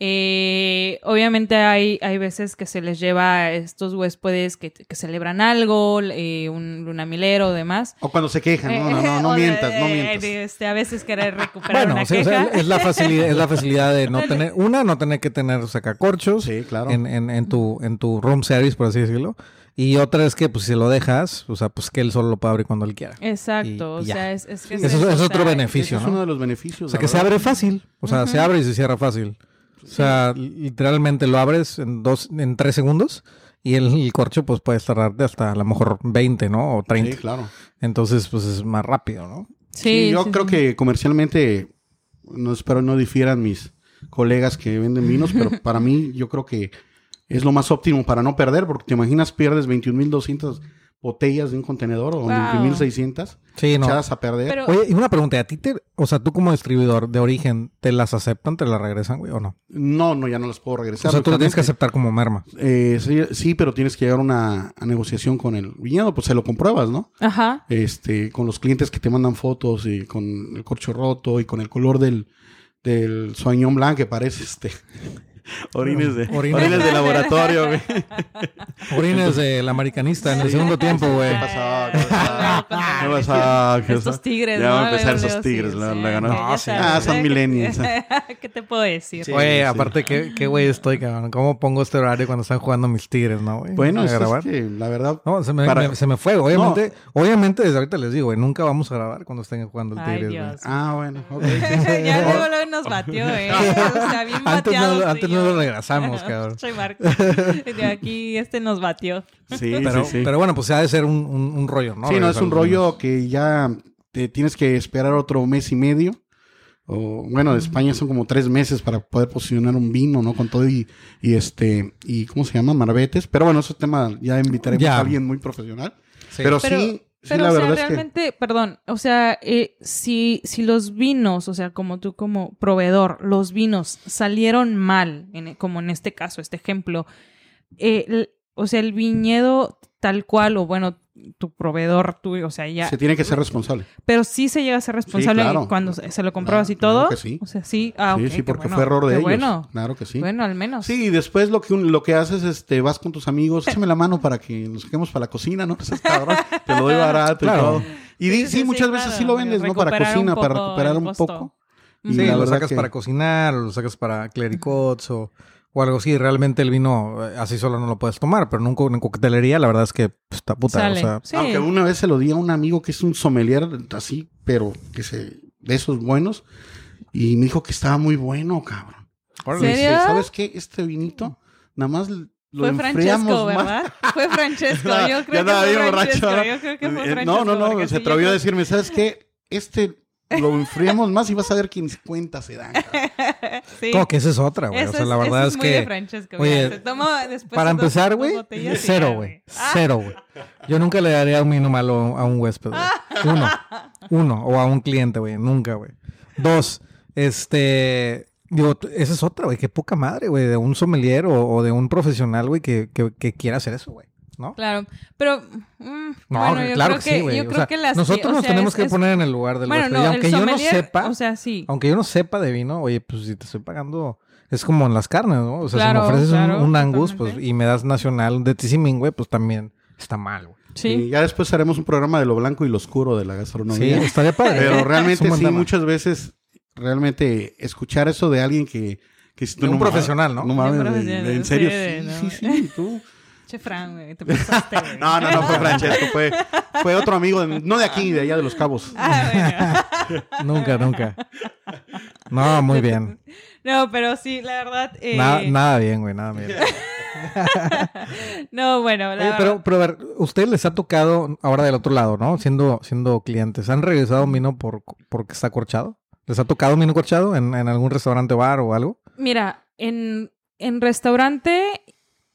Eh, obviamente hay, hay veces que se les lleva a estos huéspedes que, que celebran algo, eh, un lunamilero o demás. O cuando se quejan, no, no, no, no (laughs) mientas, no de- mientas. este, a veces querer recuperar Bueno, una sí, o queja. sea, es la facilidad, es la facilidad de no tener, (laughs) una, no tener que tener sacacorchos Sí, claro. en, en, en tu, en tu room service, por así decirlo. Y otra es que, pues, si lo dejas, o sea, pues que él solo lo puede abrir cuando él quiera. Exacto, Y- y o ya. sea, es, es que Eso es- otro beneficio. Ese es ¿no? uno de los beneficios. O sea, que se abre fácil. O sea, se abre y se cierra fácil. O sea, literalmente lo abres en dos, en tres segundos y el, el corcho, pues, puedes tardarte hasta a lo mejor 20, ¿no? O 30. Sí, claro. Entonces, pues, es más rápido, ¿no? Sí, Sí, yo sí, creo sí. que comercialmente no espero no difieran mis colegas que venden vinos, pero (laughs) para mí yo creo que es lo más óptimo para no perder, porque te imaginas pierdes 21.200 botellas de un contenedor o Wow. 21.600 Sí, no. echadas a perder. Pero- Oye, y una pregunta, ¿a ti te, o sea, tú como distribuidor de origen, ¿te las aceptan, te las regresan, güey, o no? no, no, ya no las puedo regresar. O sea, tú lo tienes que aceptar como merma. Eh, sí, sí, pero tienes que llegar a una a negociación con el viñedo, pues se lo compruebas, ¿no? Ajá. Este, con los clientes que te mandan fotos y con el corcho roto y con el color del, del Sauvignon Blanc que parece este (laughs) orines de Orines. orines de laboratorio, güey. (laughs) Orines del americanista en el segundo tiempo, güey. ¿Qué pasó? ¿Qué pasó? (laughs) ¿Qué pasó? ¿Qué Estos pasó? tigres, Ya van a empezar esos tigres, No, sí. sabes, Ah, son ¿eh? millennials. ¿Qué te puedo decir? Sí. Oye, aparte, ¿qué, qué güey estoy, cabrón? ¿Cómo pongo este horario cuando están jugando mis tigres, no, güey? Bueno, ¿A es, que la verdad, No, se me, para- me- se me fue. Obviamente, obviamente, desde ahorita les digo, güey, nunca vamos a grabar cuando estén jugando el Ay, Tigres, güey. Ah, bueno, ok. ya luego, nos batió, ¿eh? O sea, bien bateados antes no lo regresamos, cabrón. (laughs) Soy Marco. De aquí este nos batió. Sí, Pero, sí, sí. pero bueno, pues ha de ser un, un, un rollo, ¿no? sí, no, es un rollo que ya te tienes que esperar otro mes y medio. O, bueno, de España son como tres meses para poder posicionar un vino, ¿no? Con todo y, y este, y ¿cómo se llama? Marbetes. Pero bueno, ese tema ya invitaremos Ya. a alguien muy profesional. Sí. Pero, Pero, sí, sí, pero la o sea, verdad es que... realmente, perdón, o sea, eh, si, si los vinos, o sea, como tú como proveedor, los vinos salieron mal, en- como en este caso, este ejemplo, eh, o sea, el viñedo tal cual, o bueno, tu proveedor, tú, o sea, ya, Se tiene que ser responsable. pero sí se llega a ser responsable claro. cuando se, lo compruebas y todo. claro que sí. O sea, sí, ah, sí, sí, porque bueno, fue error de qué ellos. Bueno, Claro que sí. bueno, al menos. Sí, y después lo que un- lo que haces es te vas con tus amigos, échame la mano para que nos saquemos para la cocina, ¿no? (laughs) Pues es cabrón, te lo doy barato Claro. y todo. Y Sí, sí, sí, muchas sí, veces claro. sí lo vendes, ¿no? Para cocina, para recuperar un poco. Y Sí, la lo verdad sacas que- para cocinar, o lo sacas para clericots o, o algo así. Realmente el vino eh, así solo no lo puedes tomar, pero nunca en coctelería la verdad es que pues, está puta. Sale. O sea, Sí. Aunque una vez se lo di a un amigo que es un sommelier así, pero que se de esos buenos y me dijo que estaba muy bueno, cabrón. órale. Me dice. ¿Sabes qué? Este vinito nada más lo Fue enfriamos Francesco, más. ¿verdad? (laughs) Fue Francesco. Yo (laughs) creo que fue bien borracho, Francesco. Yo creo que fue Eh, Francesco. No, no, no, se atrevió a decirme, ¿sabes qué? Este lo enfriamos más y vas a ver que ni cuenta se dan. cabrón". (laughs) Sí. Como que esa es otra, güey. O sea, la es- verdad eso es, muy de que... Francesco, oye, se toma después Para dos- empezar, güey, cero, güey. Ah, Cero, güey. Yo nunca le daría un vino malo a un huésped, güey. (laughs) Uno. Uno. O a un cliente, güey. Nunca, güey. Dos. Este... Digo, esa es otra, güey. Qué poca madre, güey. De un sommelier o, o de un profesional, güey, que, que, que quiera hacer eso, güey. ¿No? Claro, pero mm, No, bueno, yo claro creo que sí, güey. yo O creo sea, que las nosotros o nos sea, tenemos es- que es- poner en el lugar del bueno, huésped. no, y aunque yo no sepa, o sea, sí. aunque yo no sepa de vino, oye, pues si te estoy pagando, es como en las carnes, ¿no? O sea, Claro, si me ofreces un- claro, un, Angus, pues, y me das nacional de Tizimín, güey, pues también está mal, güey. Sí. Y ya después haremos un programa de lo blanco y lo oscuro de la Sí, gastronomía. estaría padre. Pero realmente sí, tema. muchas veces, realmente escuchar eso de alguien que... que si tú De un no profesional, ¿no? No mames, en serio, sí, sí, sí, sí, tú. Che, Fran, güey, te pasaste, (laughs) güey. No, no, no fue Francesco, fue, fue otro amigo, de- no de aquí, de allá de Los Cabos. Ah, bueno. (laughs) Nunca, nunca. No, muy bien. No, pero sí, la verdad. eh, Nada, nada bien, güey, nada bien. (laughs) No, bueno, la Oye, verdad. pero, pero a ver, ¿ustedes les ha tocado ahora del otro lado, ¿no? Siendo, siendo clientes, ¿han regresado un vino por, porque está corchado? ¿Les ha tocado un vino corchado en, en algún restaurante o bar o algo? Mira, en, en restaurante,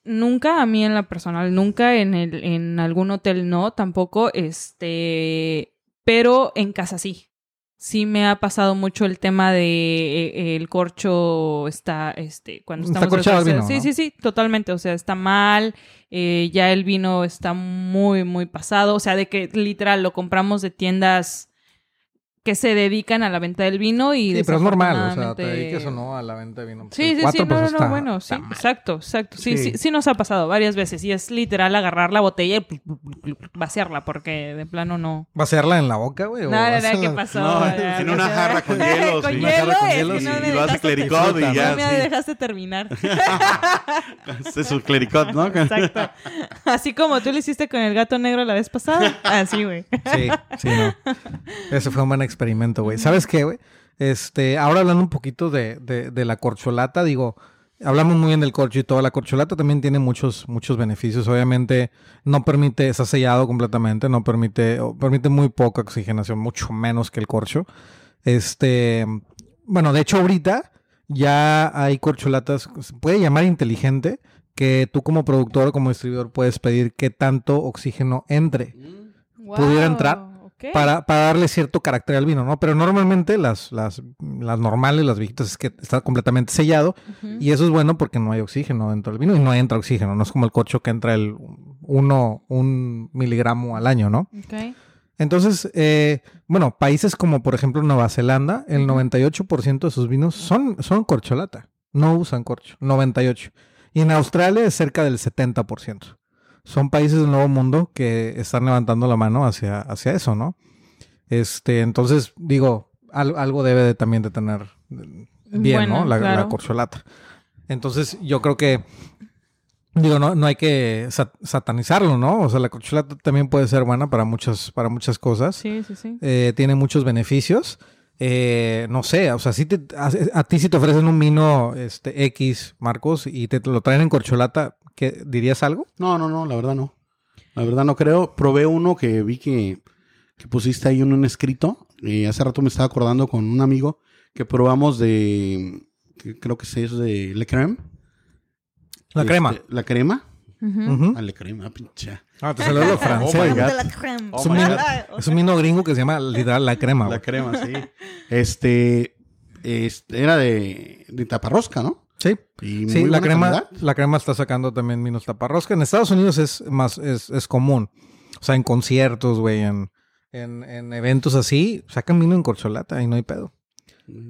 nunca, a mí en la personal, nunca, en, el, en algún hotel no, tampoco, este, pero en casa sí. Sí me ha pasado mucho el tema de eh, el corcho está, este, cuando Está estamos... corchado el vino, Sí, ¿no? sí, sí, totalmente, o sea, está mal, eh, ya el vino está muy, muy pasado, o sea, de que literal lo compramos de tiendas que se dedican a la venta del vino y Sí, pero es normal, o sea, te dediques o no a la venta de vino. Pues Sí, sí, cuatro, sí, no, pues, no, no, está- bueno, sí, exacto, exacto. Sí, Sí. sí, sí nos ha pasado varias veces y es literal agarrar la botella y vaciarla porque de plano no. ¿Vaciarla en la boca, güey? vaciarla- ¿qué pasó? No, en una jarra con (laughs) hielo, con hielo, y hace dejaste clericot y ya, No me dejaste terminar. (laughs) Es su clericot, ¿no? (laughs) Exacto. Así como tú lo hiciste con el gato negro la vez pasada. Así, güey. Sí, sí, no. Ese fue un buen experimento, güey. ¿Sabes qué, güey? Este, ahora hablando un poquito de, de, de la corcholata, digo, hablamos muy bien del corcho y todo. La corcholata también tiene muchos, muchos beneficios. Obviamente, no permite, está sellado completamente, no permite, permite muy poca oxigenación, mucho menos que el corcho. Este, bueno, de hecho ahorita ya hay corcholatas, se puede llamar inteligente, que tú como productor o como distribuidor puedes pedir que tanto oxígeno entre pudiera entrar para, para darle cierto carácter al vino, ¿no? Pero normalmente las, las, las normales, las viejitas, es que está completamente sellado y eso es bueno porque no hay oxígeno dentro del vino y no entra oxígeno, no es como el corcho que entra el 1 un miligramo al año, ¿no? Entonces, eh, bueno, países como por ejemplo Nueva Zelanda, el 98% de sus vinos son, son corcholata. No usan corcho, 98%. Y en Australia es cerca del 70%. Son países del Nuevo Mundo que están levantando la mano hacia, hacia eso, ¿no? Este, entonces, digo, al- algo debe de también de tener bien, Bueno, ¿no? La, la claro. corcholata. Entonces, yo creo que Digo, no, no hay que sa- satanizarlo, ¿no? O sea, la corcholata también puede ser buena para muchas, para muchas cosas. Sí, sí, sí. Eh, tiene muchos beneficios. Eh, no sé, o sea, si te, a, a ti si te ofrecen un vino este, X, Marcos, y te, lo traen en corcholata, ¿qué, ¿dirías algo? No, no, no, la verdad no. La verdad no creo. Probé uno que vi que, que pusiste ahí en un escrito. Y hace rato me estaba acordando con un amigo que probamos de. que creo que es de Le Creme. La Este, crema. La crema. Ujú. Ujú. Ah, Le Creme, ah, pinche. Ah, te salió lo (laughs) francés. my. God. la crema. Oh es, un vino, God. es un vino gringo que se llama literal la crema. La crema, sí. Este. este, era de, de taparrosca, ¿no? Sí. Y Sí, muy la buena crema, calidad. la crema está sacando también vinos taparrosca. En Estados Unidos es más, es, es común. O sea, en conciertos, güey, en, en, en eventos así, sacan vino en corcholata y no hay pedo.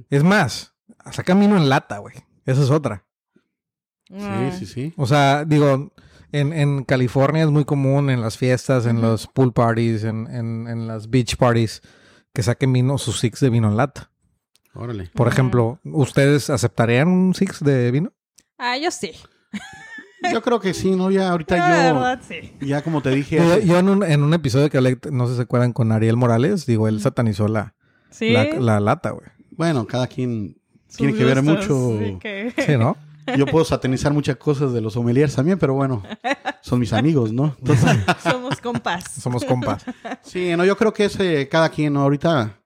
Es más, sacan vino en lata, güey. Esa es otra. Ah. Sí, sí, sí. O sea, digo, en, en California es muy común en las fiestas, en los pool parties, en, en, en las beach parties, que saquen vino, sus six de vino en lata. Órale. Por ejemplo, ¿ustedes aceptarían un six de vino? Ah, yo sí. Yo creo que sí, ¿no? Ya ahorita La yo. verdad, sí. Ya como te dije. Yo, en, un, en un episodio que hablé, no sé si se acuerdan, con Ariel Morales, digo, él satanizó la, Sí. la, la lata, güey. Bueno, cada quien Sus tiene que ver gustos, mucho. sí, que- Sí, ¿no? (laughs) Yo puedo satanizar muchas cosas de los sommeliers también, pero bueno, son mis amigos, ¿no? (laughs) Entonces, Somos compas. Somos compas. sí, no, yo creo que es eh, cada quien, ¿no? Ahorita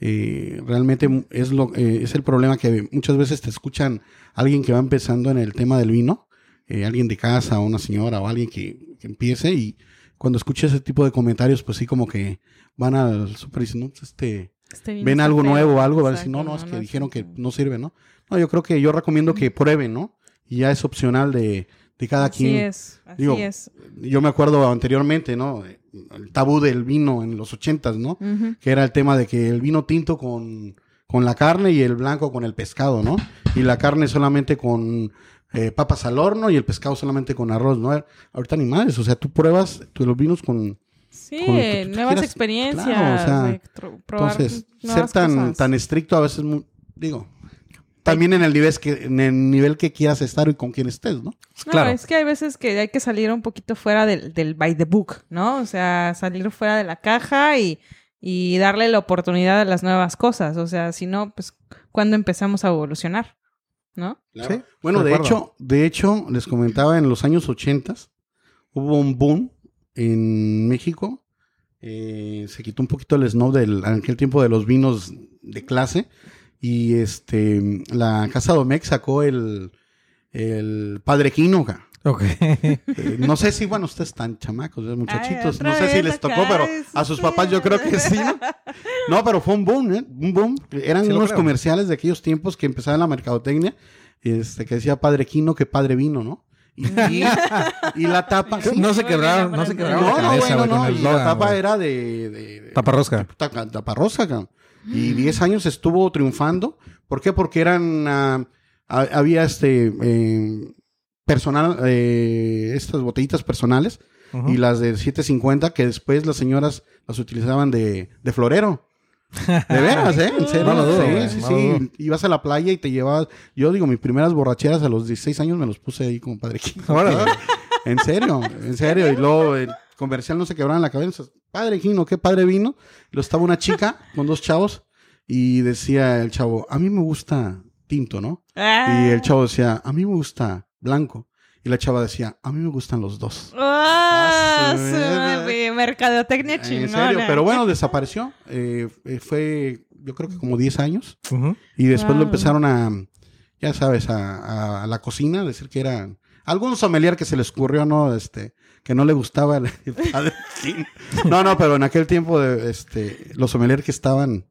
eh, realmente es, lo, eh, es el problema que muchas veces te escuchan alguien que va empezando en el tema del vino, eh, alguien de casa o una señora o alguien que, que empiece y cuando escucha ese tipo de comentarios, pues sí como que van al súper y dicen, no, pues este... Este ven algo feo. nuevo o algo, van a decir, no, no, es que no, dijeron que no sirve, ¿no? No, yo creo que yo recomiendo que prueben, ¿no? Y ya es opcional de, de cada Así quien. es, así Digo, es. Yo me acuerdo anteriormente, ¿no? El tabú del vino en los ochentas, ¿no? Que era el tema de que el vino tinto con, con la carne y el blanco con el pescado, ¿no? Y la carne solamente con eh, papas al horno y el pescado solamente con arroz, ¿no? Ahorita ni más, o sea, tú pruebas tú, los vinos con... Sí, Con lo que tú nuevas quieras, experiencias. claro, o sea, probar Entonces, ser tan, cosas. tan estricto a veces, digo, también en el, nivel que, en el nivel que quieras estar y con quien estés, ¿no? No, Claro. es que hay veces que hay que salir un poquito fuera del, del by the book, ¿no? O sea, salir fuera de la caja y, y darle la oportunidad a las nuevas cosas. O sea, si no, pues, ¿cuándo empezamos a evolucionar? ¿No? Sí, Bueno, de hecho, de hecho, les comentaba, en los años 80 hubo un boom en México. Eh, se quitó un poquito el snow del en aquel tiempo de los vinos de clase. Y este la Casa Domex sacó el, el Padre Quino. ca. Ok. Eh, no sé si, bueno, ustedes están chamacos, ¿eh, muchachitos. no sé si les tocó, pero a sus papás yo creo que sí. ¿no? Pero fue un boom, ¿eh? Un boom. Eran Sí unos comerciales de aquellos tiempos que empezaban la mercadotecnia, este, que decía Padre Quino que Padre Vino, ¿no? Y, y- y la tapa... sí. (laughs) no se quebraron, no se quebraron No, la no, bueno, no, el y la tapa era de... de- de- Taparrosca. Tapa- Taparrosca, cabrón. Y 10 años estuvo triunfando. ¿Por qué? Porque eran... ah, ha- había este... eh, personal... eh, estas botellitas personales y las de 750 que después las señoras las utilizaban de, de florero. De veras, ¿eh? En serio. (laughs) No lo dudo, sí, sí, no sí. dudo. Ibas a la playa y te llevabas. Yo digo, mis primeras borracheras a los 16 años me los puse ahí como padre. (laughs) (laughs) En serio, en serio. Y luego el comercial no se quebraba en la cabeza. Padre Quino, qué padre vino. Lo estaba una chica (laughs) con dos chavos y decía el chavo, a mí me gusta tinto, ¿no? Ah. Y el chavo decía, a mí me gusta blanco. Y la chava decía, a mí me gustan los dos. Ah, Ah, su mercadotecnia En chingona. serio, pero bueno, desapareció. Eh, eh, fue yo creo que como 10 años. Y después lo empezaron a, ya sabes, a, a- a la cocina, decir que era algún sommelier que se le escurrió, ¿no? Este, que no le gustaba el, el (laughs) padre. Sí. No, no, pero en aquel tiempo, de, este, los sommeliers que estaban,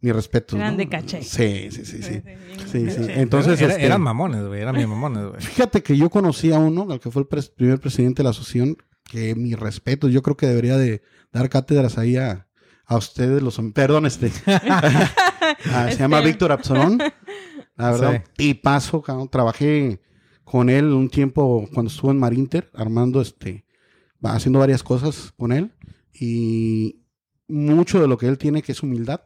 mi respeto. Eran ¿no? de caché. Sí, sí, sí, sí. Sí, sí. Entonces, Era- este, eran mamones, güey. Eran bien mamones, güey. Fíjate que yo conocí a uno, al que fue el pres- primer presidente de la asociación, que mi respeto, yo creo que debería de dar cátedras ahí a, a ustedes, los perdón, este, (laughs) Ah, se llama Este. Víctor Absalón, la verdad, y paso, trabajé con él un tiempo cuando estuvo en Marinter, armando este, va haciendo varias cosas con él, y mucho de lo que él tiene que es humildad.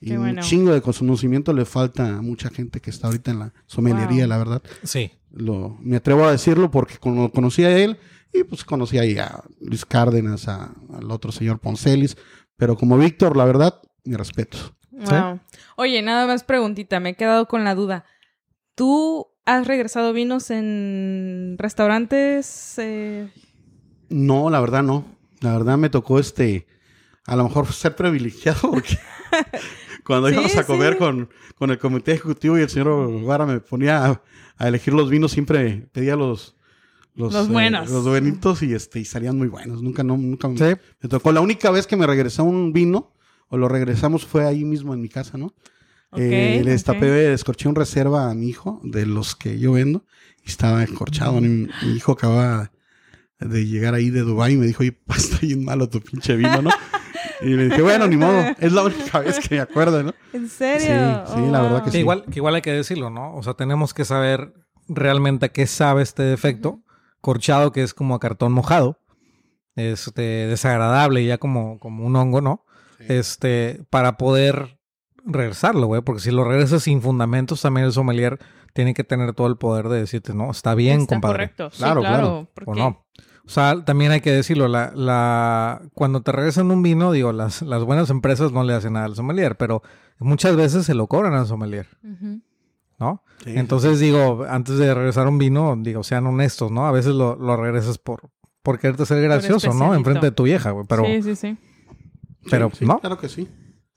Y bueno. un chingo de conocimiento le falta a mucha gente que está ahorita en la sommelería, Wow. la verdad Sí. lo, me atrevo a decirlo porque cono- conocí a él y pues conocí ahí a Luis Cárdenas, a- al otro señor Poncelis, pero como Víctor, la verdad, mi respeto. Wow. Oye, nada más preguntita, me he quedado con la duda. ¿Tú has regresado vinos en restaurantes? eh, No, la verdad no. La verdad me tocó este, a lo mejor ser privilegiado (laughs) porque cuando Sí, íbamos a comer sí. con, con el comité ejecutivo y el señor Guara me ponía a, a elegir los vinos, siempre pedía los... Los eh, buenos. los buenitos y este y salían muy buenos. Nunca, no, nunca me- Sí. Me tocó. La única vez que me regresó un vino, o lo regresamos, fue ahí mismo en mi casa, ¿no? Ok, Eh, le destapé, ok. descorché un reserva a mi hijo, de los que yo vendo, y estaba escorchado. Mi, mi hijo acaba de llegar ahí de Dubái y me dijo, oye, (laughs) está bien malo tu pinche vino, ¿no? Y le dije, bueno, ni modo, es la única vez que me acuerdo, ¿no? ¿En serio? Sí, sí, la verdad que Que sí. igual, que igual hay que decirlo, ¿no? O sea, tenemos que saber realmente a qué sabe este defecto. Corchado, que es como a cartón mojado. Este, desagradable, ya como, como un hongo, ¿no? Este, para poder regresarlo, güey. Porque si lo regresas sin fundamentos, también el sommelier tiene que tener todo el poder de decirte, no, está bien, Está compadre. correcto. Sí, Claro, claro. O no. O sea, también hay que decirlo, la, la, cuando te regresan un vino, digo, las, las buenas empresas no le hacen nada al sommelier, pero muchas veces se lo cobran al sommelier. ¿no? Sí, Entonces digo, antes de regresar un vino, digo, sean honestos, ¿no? A veces lo, lo regresas por, por quererte ser gracioso, ¿no? Enfrente de tu vieja, güey. Pero, Sí, sí, sí. sí, pero, sí, ¿no? Claro que sí.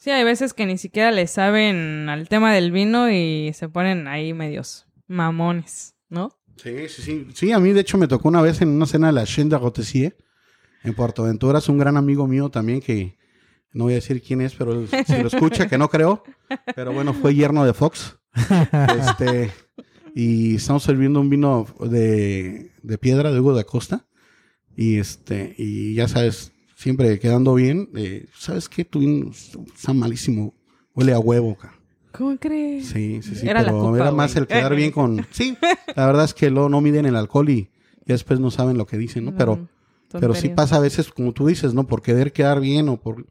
Sí, hay veces que ni siquiera le saben al tema del vino y se ponen ahí medios mamones, ¿no? Sí, sí, sí. Sí, a mí de hecho me tocó una vez en una cena de la Chaîne de Rotessier en Puerto Ventura. Es un gran amigo mío también que no voy a decir quién es, pero él- si lo escucha, que no creo. Pero bueno, fue yerno de Fox. (laughs) Este, y estamos sirviendo un vino de, de piedra de Hugo de Acosta. Y este, y ya sabes, siempre quedando bien. eh, ¿Sabes qué? Tu vino está malísimo. Huele a huevo, ca. ¿Cómo crees? Sí, sí, sí. Era la pero culpa, era más güey. el quedar bien con. (laughs) Sí, la verdad es que luego no miden el alcohol y ya después no saben lo que dicen, ¿no? Pero, pero sí pasa a veces, como tú dices, ¿no? Por querer quedar bien o por.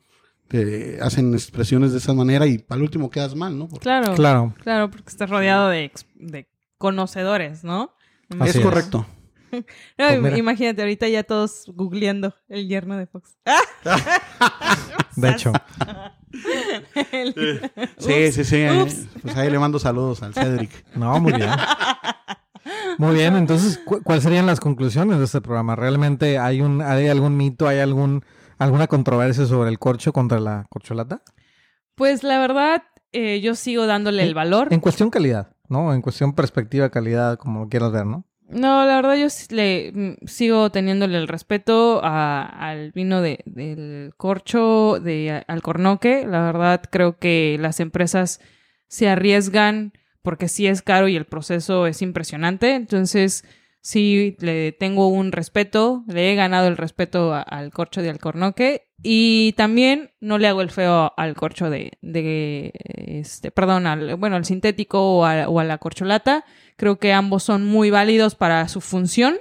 Te hacen expresiones de esa manera y al último quedas mal, ¿no? Porque- Claro, Claro. claro, porque estás rodeado de, de conocedores, ¿no? Así es es. correcto. (laughs) No, Pues imagínate ahorita ya todos googleando el yerno de Fox. (laughs) De hecho. (laughs) El- Sí, sí, sí. eh, Ups. Pues ahí le mando saludos al Cedric. No, muy bien. Muy bien, entonces, ¿cu- ¿cuáles serían las conclusiones de este programa? ¿Realmente hay un hay algún mito, hay algún alguna controversia sobre el corcho contra la corcholata? Pues la verdad, eh, yo sigo dándole el valor. En cuestión calidad, ¿no? En cuestión perspectiva, calidad, como lo quieras ver, ¿no? No, la verdad yo le mm, sigo teniéndole el respeto a- al vino de, del corcho, de Alcornoque. La verdad creo que las empresas se arriesgan porque sí es caro y el proceso es impresionante. Entonces sí le tengo un respeto, le he ganado el respeto al corcho de Alcornoque y también no le hago el feo al corcho de, de este, perdón, al, bueno, al sintético o a, o a la corcholata. Creo que ambos son muy válidos para su función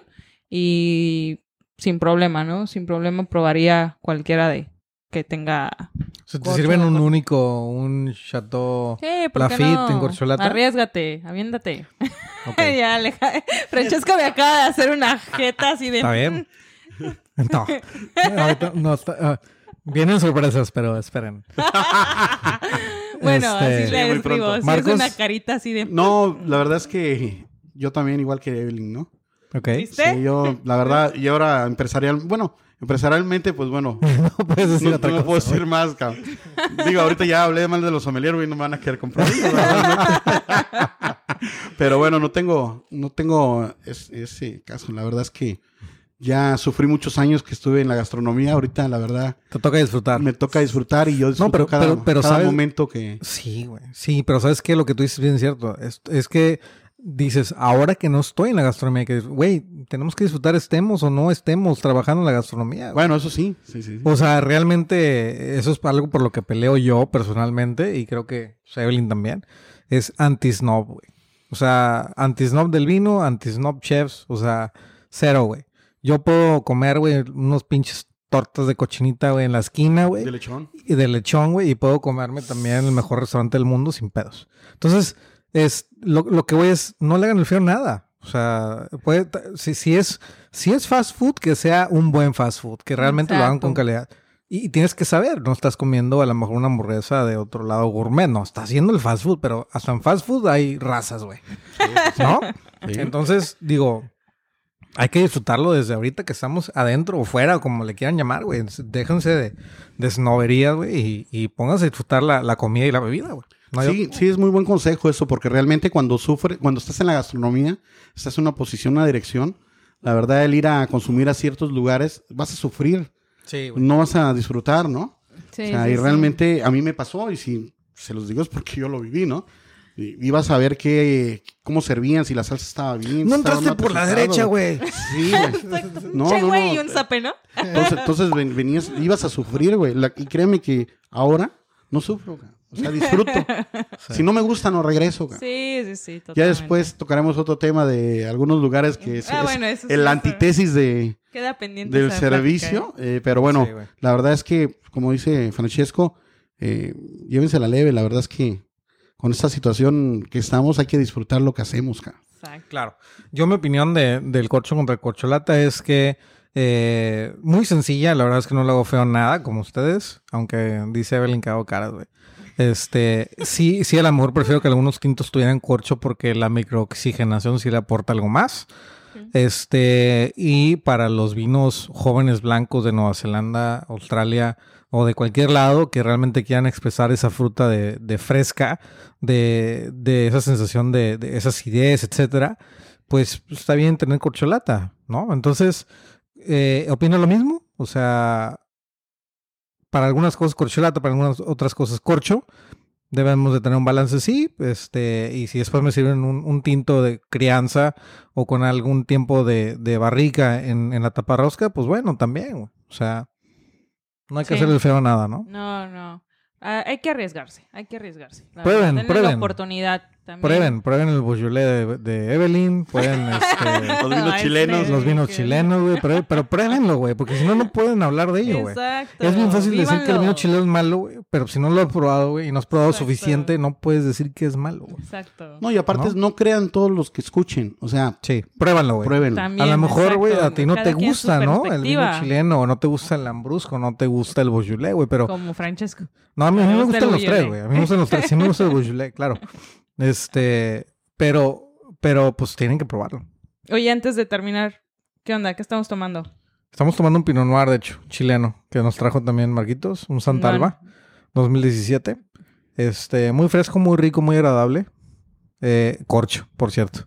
y sin problema, ¿no? Sin problema probaría cualquiera de que tenga. Si te sirven un único, un chateau. ¿por qué Lafitte no? en corcholata. Arriesgate, aviéndate. Ok, (laughs) ya, Aleja. Francesco me acaba de hacer una jeta así de. Está bien. (laughs) No. Ahorita no está- ah, vienen sorpresas, pero esperen. (laughs) Bueno, Este, así Sí, le muy escribo. pronto. Sí, Marcos. es una carita así de. No, la verdad es que yo también, igual que Evelyn, ¿no? Ok. ¿Viste? Sí, yo, la verdad, y ahora empresarial, bueno, empresarialmente, pues bueno, (laughs) no puedes decir no, otra no cosa. puedo decir más, cabrón. Digo, ahorita ya hablé mal de los sommeliers, güey, no me van a querer comprar. (laughs) Pero bueno, no tengo, no tengo es- ese caso. La verdad es que ya sufrí muchos años que estuve en la gastronomía. Ahorita, la verdad, Te toca disfrutar. me toca disfrutar y yo disfruto pero- cada, pero- pero cada ¿sabes? momento que... Sí, güey. Sí, pero ¿sabes qué? Lo que tú dices es bien cierto. Es, es que dices, ahora que no estoy en la gastronomía, que, güey, tenemos que disfrutar, estemos o no estemos trabajando en la gastronomía. Bueno, eso sí, sí, sí. sí. O sea, realmente eso es algo por lo que peleo yo personalmente y creo que Evelyn también. Es anti-snob, güey. O sea, anti-snob del vino, anti-snob chefs. O sea, cero, güey. Yo puedo comer, güey, unos pinches tortas de cochinita, güey, en la esquina, güey De lechón. y de lechón, güey, y puedo comerme también el mejor restaurante del mundo sin pedos. Entonces, es lo, lo que voy es, no le hagan el feo nada. O sea, puede, si, si es, si es fast food, que sea un buen fast food, que realmente lo hagan con calidad. Y, y tienes que saber, no estás comiendo a lo mejor una hamburguesa de otro lado gourmet, no, estás haciendo el fast food, pero hasta en fast food hay razas, güey. ¿No? Sí. Entonces, digo, hay que disfrutarlo desde ahorita que estamos adentro o fuera, o como le quieran llamar, güey. Déjense de, de güey, y, y pónganse a disfrutar la, la comida y la bebida, güey. No Sí, sí, es muy buen consejo eso, porque realmente cuando sufre, cuando estás en la gastronomía, estás en una posición, una dirección, la verdad, el ir a consumir a ciertos lugares, vas a sufrir, Sí, güey. no vas a disfrutar, ¿no? Sí, o sea, sí, y sí. realmente a mí me pasó, y si se los digo es porque yo lo viví, ¿no? Y ibas a ver qué, cómo servían, si la salsa estaba bien. No estaba entraste por la derecha, güey. Sí, güey. (laughs) No, che, güey, no. y un zape, ¿no? Entonces, entonces ven- venías, ibas a sufrir, güey. Y créeme que ahora no sufro, güey. O sea, disfruto. (laughs) Si no me gusta, no regreso, güey. Sí, sí, sí, Ya totalmente. después tocaremos otro tema de algunos lugares que es, Ah, es bueno, eso sí el está- antítesis de, Queda pendiente del plática, servicio. ¿eh? eh, pero bueno, Sí, la verdad es que, como dice Francesco, eh, llévense la leve. La verdad es que con esta situación que estamos hay que disfrutar lo que hacemos, cara. Exacto. Claro. Yo mi opinión de, del corcho contra el corcholata es que eh, muy sencilla, la verdad es que no le hago feo nada como ustedes, aunque dice Evelyn que hago caras, güey. Este, sí, sí, a lo mejor prefiero que algunos quintos tuvieran corcho porque la microoxigenación sí le aporta algo más. Este, y para los vinos jóvenes blancos de Nueva Zelanda, Australia o de cualquier lado que realmente quieran expresar esa fruta de, de fresca, de, de esa sensación de, de esa acidez, etcétera, pues está bien tener corcholata, ¿no? Entonces, eh, opino lo mismo. O sea, para algunas cosas corcholata, para algunas otras cosas corcho. Debemos de tener un balance, sí. Este, y si después me sirven un, un tinto de crianza o con algún tiempo de, de barrica en, en la taparrosca, pues bueno, también. O sea, no hay que Sí. hacerle el feo a nada, ¿no? No, no. Ah, hay que arriesgarse, hay que arriesgarse. La Prueben, verdad, prueben. la oportunidad también. Prueben, prueben el beaujolais de, de Evelyn, pueden (laughs) este, Los vinos chilenos, los vinos que- chilenos, güey, pero, pero pruébenlo, güey, porque si no, no pueden hablar de ello, güey. Exacto. Es bien fácil decir que el vino chileno es malo, güey, pero si no lo has probado, güey, y no has probado Exacto. suficiente, no puedes decir que es malo, güey. Exacto. No, y aparte ¿No? no, crean todos los que escuchen. O sea, Sí, pruébanlo, güey. pruébenlo. También, A lo mejor, güey, a ti no Cada te gusta, ¿no? El vino chileno, o no te gusta el lambrusco, no te gusta el beaujolais, güey, pero... Como Francesco. No, a mí, a mí Me me gusta el gustan los tres, güey. A mí me gustan los tres. Sí me gusta el Beaujolais, claro. (laughs) Este, pero, pero pues tienen que probarlo. Oye, antes de terminar, ¿qué onda? ¿Qué estamos tomando? Estamos tomando un Pinot Noir, de hecho, chileno, que nos trajo también Marquitos, un Santa Alba, 2017. Este, muy fresco, muy rico, muy agradable. Eh, corcho, por cierto.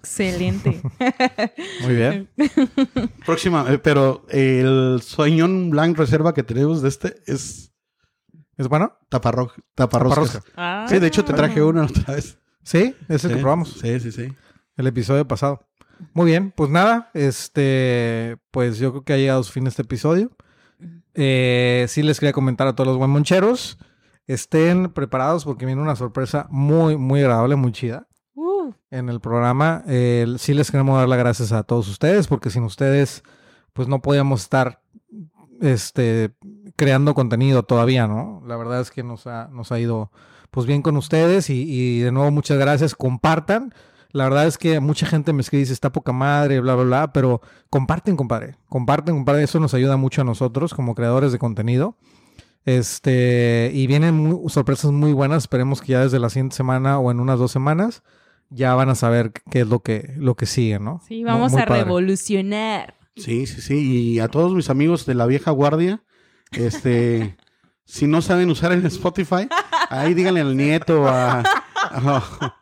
Excelente. (laughs) Muy bien. (laughs) Próxima, eh, pero el Sauvignon Blanc Reserva que tenemos de este es ¿Es bueno? taparro taparroscas. Taparrosca. Ah. Sí, de hecho te traje una otra vez. Sí, es el Sí, que probamos. Sí, sí, sí. El episodio pasado. Muy bien, pues nada, este, pues yo creo que ha llegado a su fin este episodio. Eh, sí les quería comentar a todos los buen moncheros, estén preparados porque viene una sorpresa muy, muy agradable, muy chida Uh, en el programa. Eh, sí les queremos dar las gracias a todos ustedes porque sin ustedes, pues no podíamos estar, este, creando contenido todavía, ¿no? La verdad es que nos ha, nos ha ido, pues bien con ustedes y, y de nuevo muchas gracias. Compartan. La verdad es que mucha gente me escribe, dice, está poca madre, bla, bla, bla, pero comparten, compadre. Comparten, compadre. Eso nos ayuda mucho a nosotros como creadores de contenido. Este, y vienen muy- sorpresas muy buenas. Esperemos que ya desde la siguiente semana o en unas dos semanas ya van a saber qué es lo que, lo que sigue, ¿no? sí, vamos muy a padre. revolucionar. Sí, sí, sí. Y a todos mis amigos de la vieja guardia, este, si no saben usar el Spotify, ahí díganle al nieto, a, a,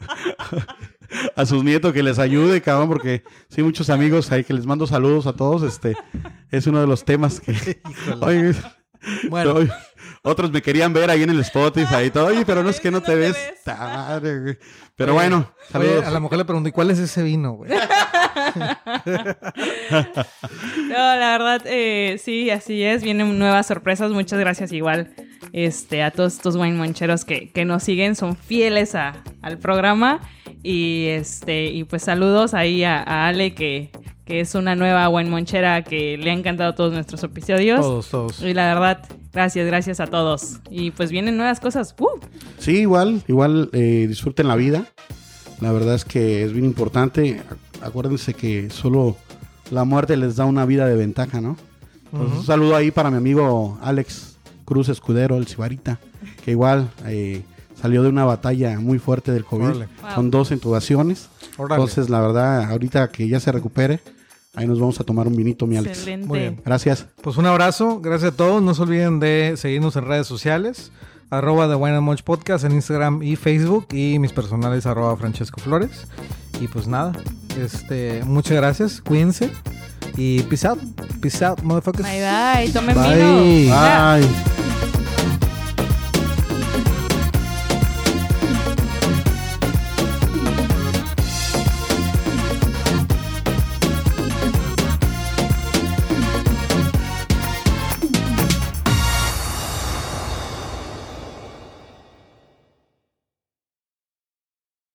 a sus nietos que les ayude, cabrón, porque sí, muchos amigos ahí que les mando saludos a todos, este, es uno de los temas que... Híjole. Oye, Bueno, oye, otros me querían ver ahí en el Spotify y todo, oye, pero no es que no te ves. Pero bueno, oye, a la mujer le pregunté, ¿y cuál es ese vino, güey? (laughs) No, la verdad, eh, sí, así es. Vienen nuevas sorpresas. Muchas gracias igual este, a todos estos wine moncheros que, que nos siguen, son fieles a- al programa. Y este, y pues saludos ahí a, a Ale, que, que es una nueva wine monchera que le ha encantado todos nuestros episodios. Todos, todos. Y la verdad, gracias, gracias a todos. Y pues vienen nuevas cosas. ¡Uh! Sí, igual, igual eh, disfruten la vida. La verdad es que es bien importante. Ac- Acuérdense que solo la muerte les da una vida de ventaja, ¿no? Pues. Un saludo ahí para mi amigo Alex Cruz Escudero, el Cibarita, que igual eh, salió de una batalla muy fuerte del COVID Órale. Wow. con dos intubaciones. Órale. Entonces, la verdad, ahorita que ya se recupere, ahí nos vamos a tomar un vinito, mi Alex. Excelente. Muy bien. Gracias. Pues un abrazo, gracias a todos. No se olviden de seguirnos en redes sociales. Arroba The Wine and Podcast en Instagram y Facebook. Y mis personales arroba Francesco Flores. Y pues nada, este, muchas gracias. Cuídense. Y peace out. Peace out, motherfuckers. Bye bye. Tomen Bye. vino. Ya. Bye.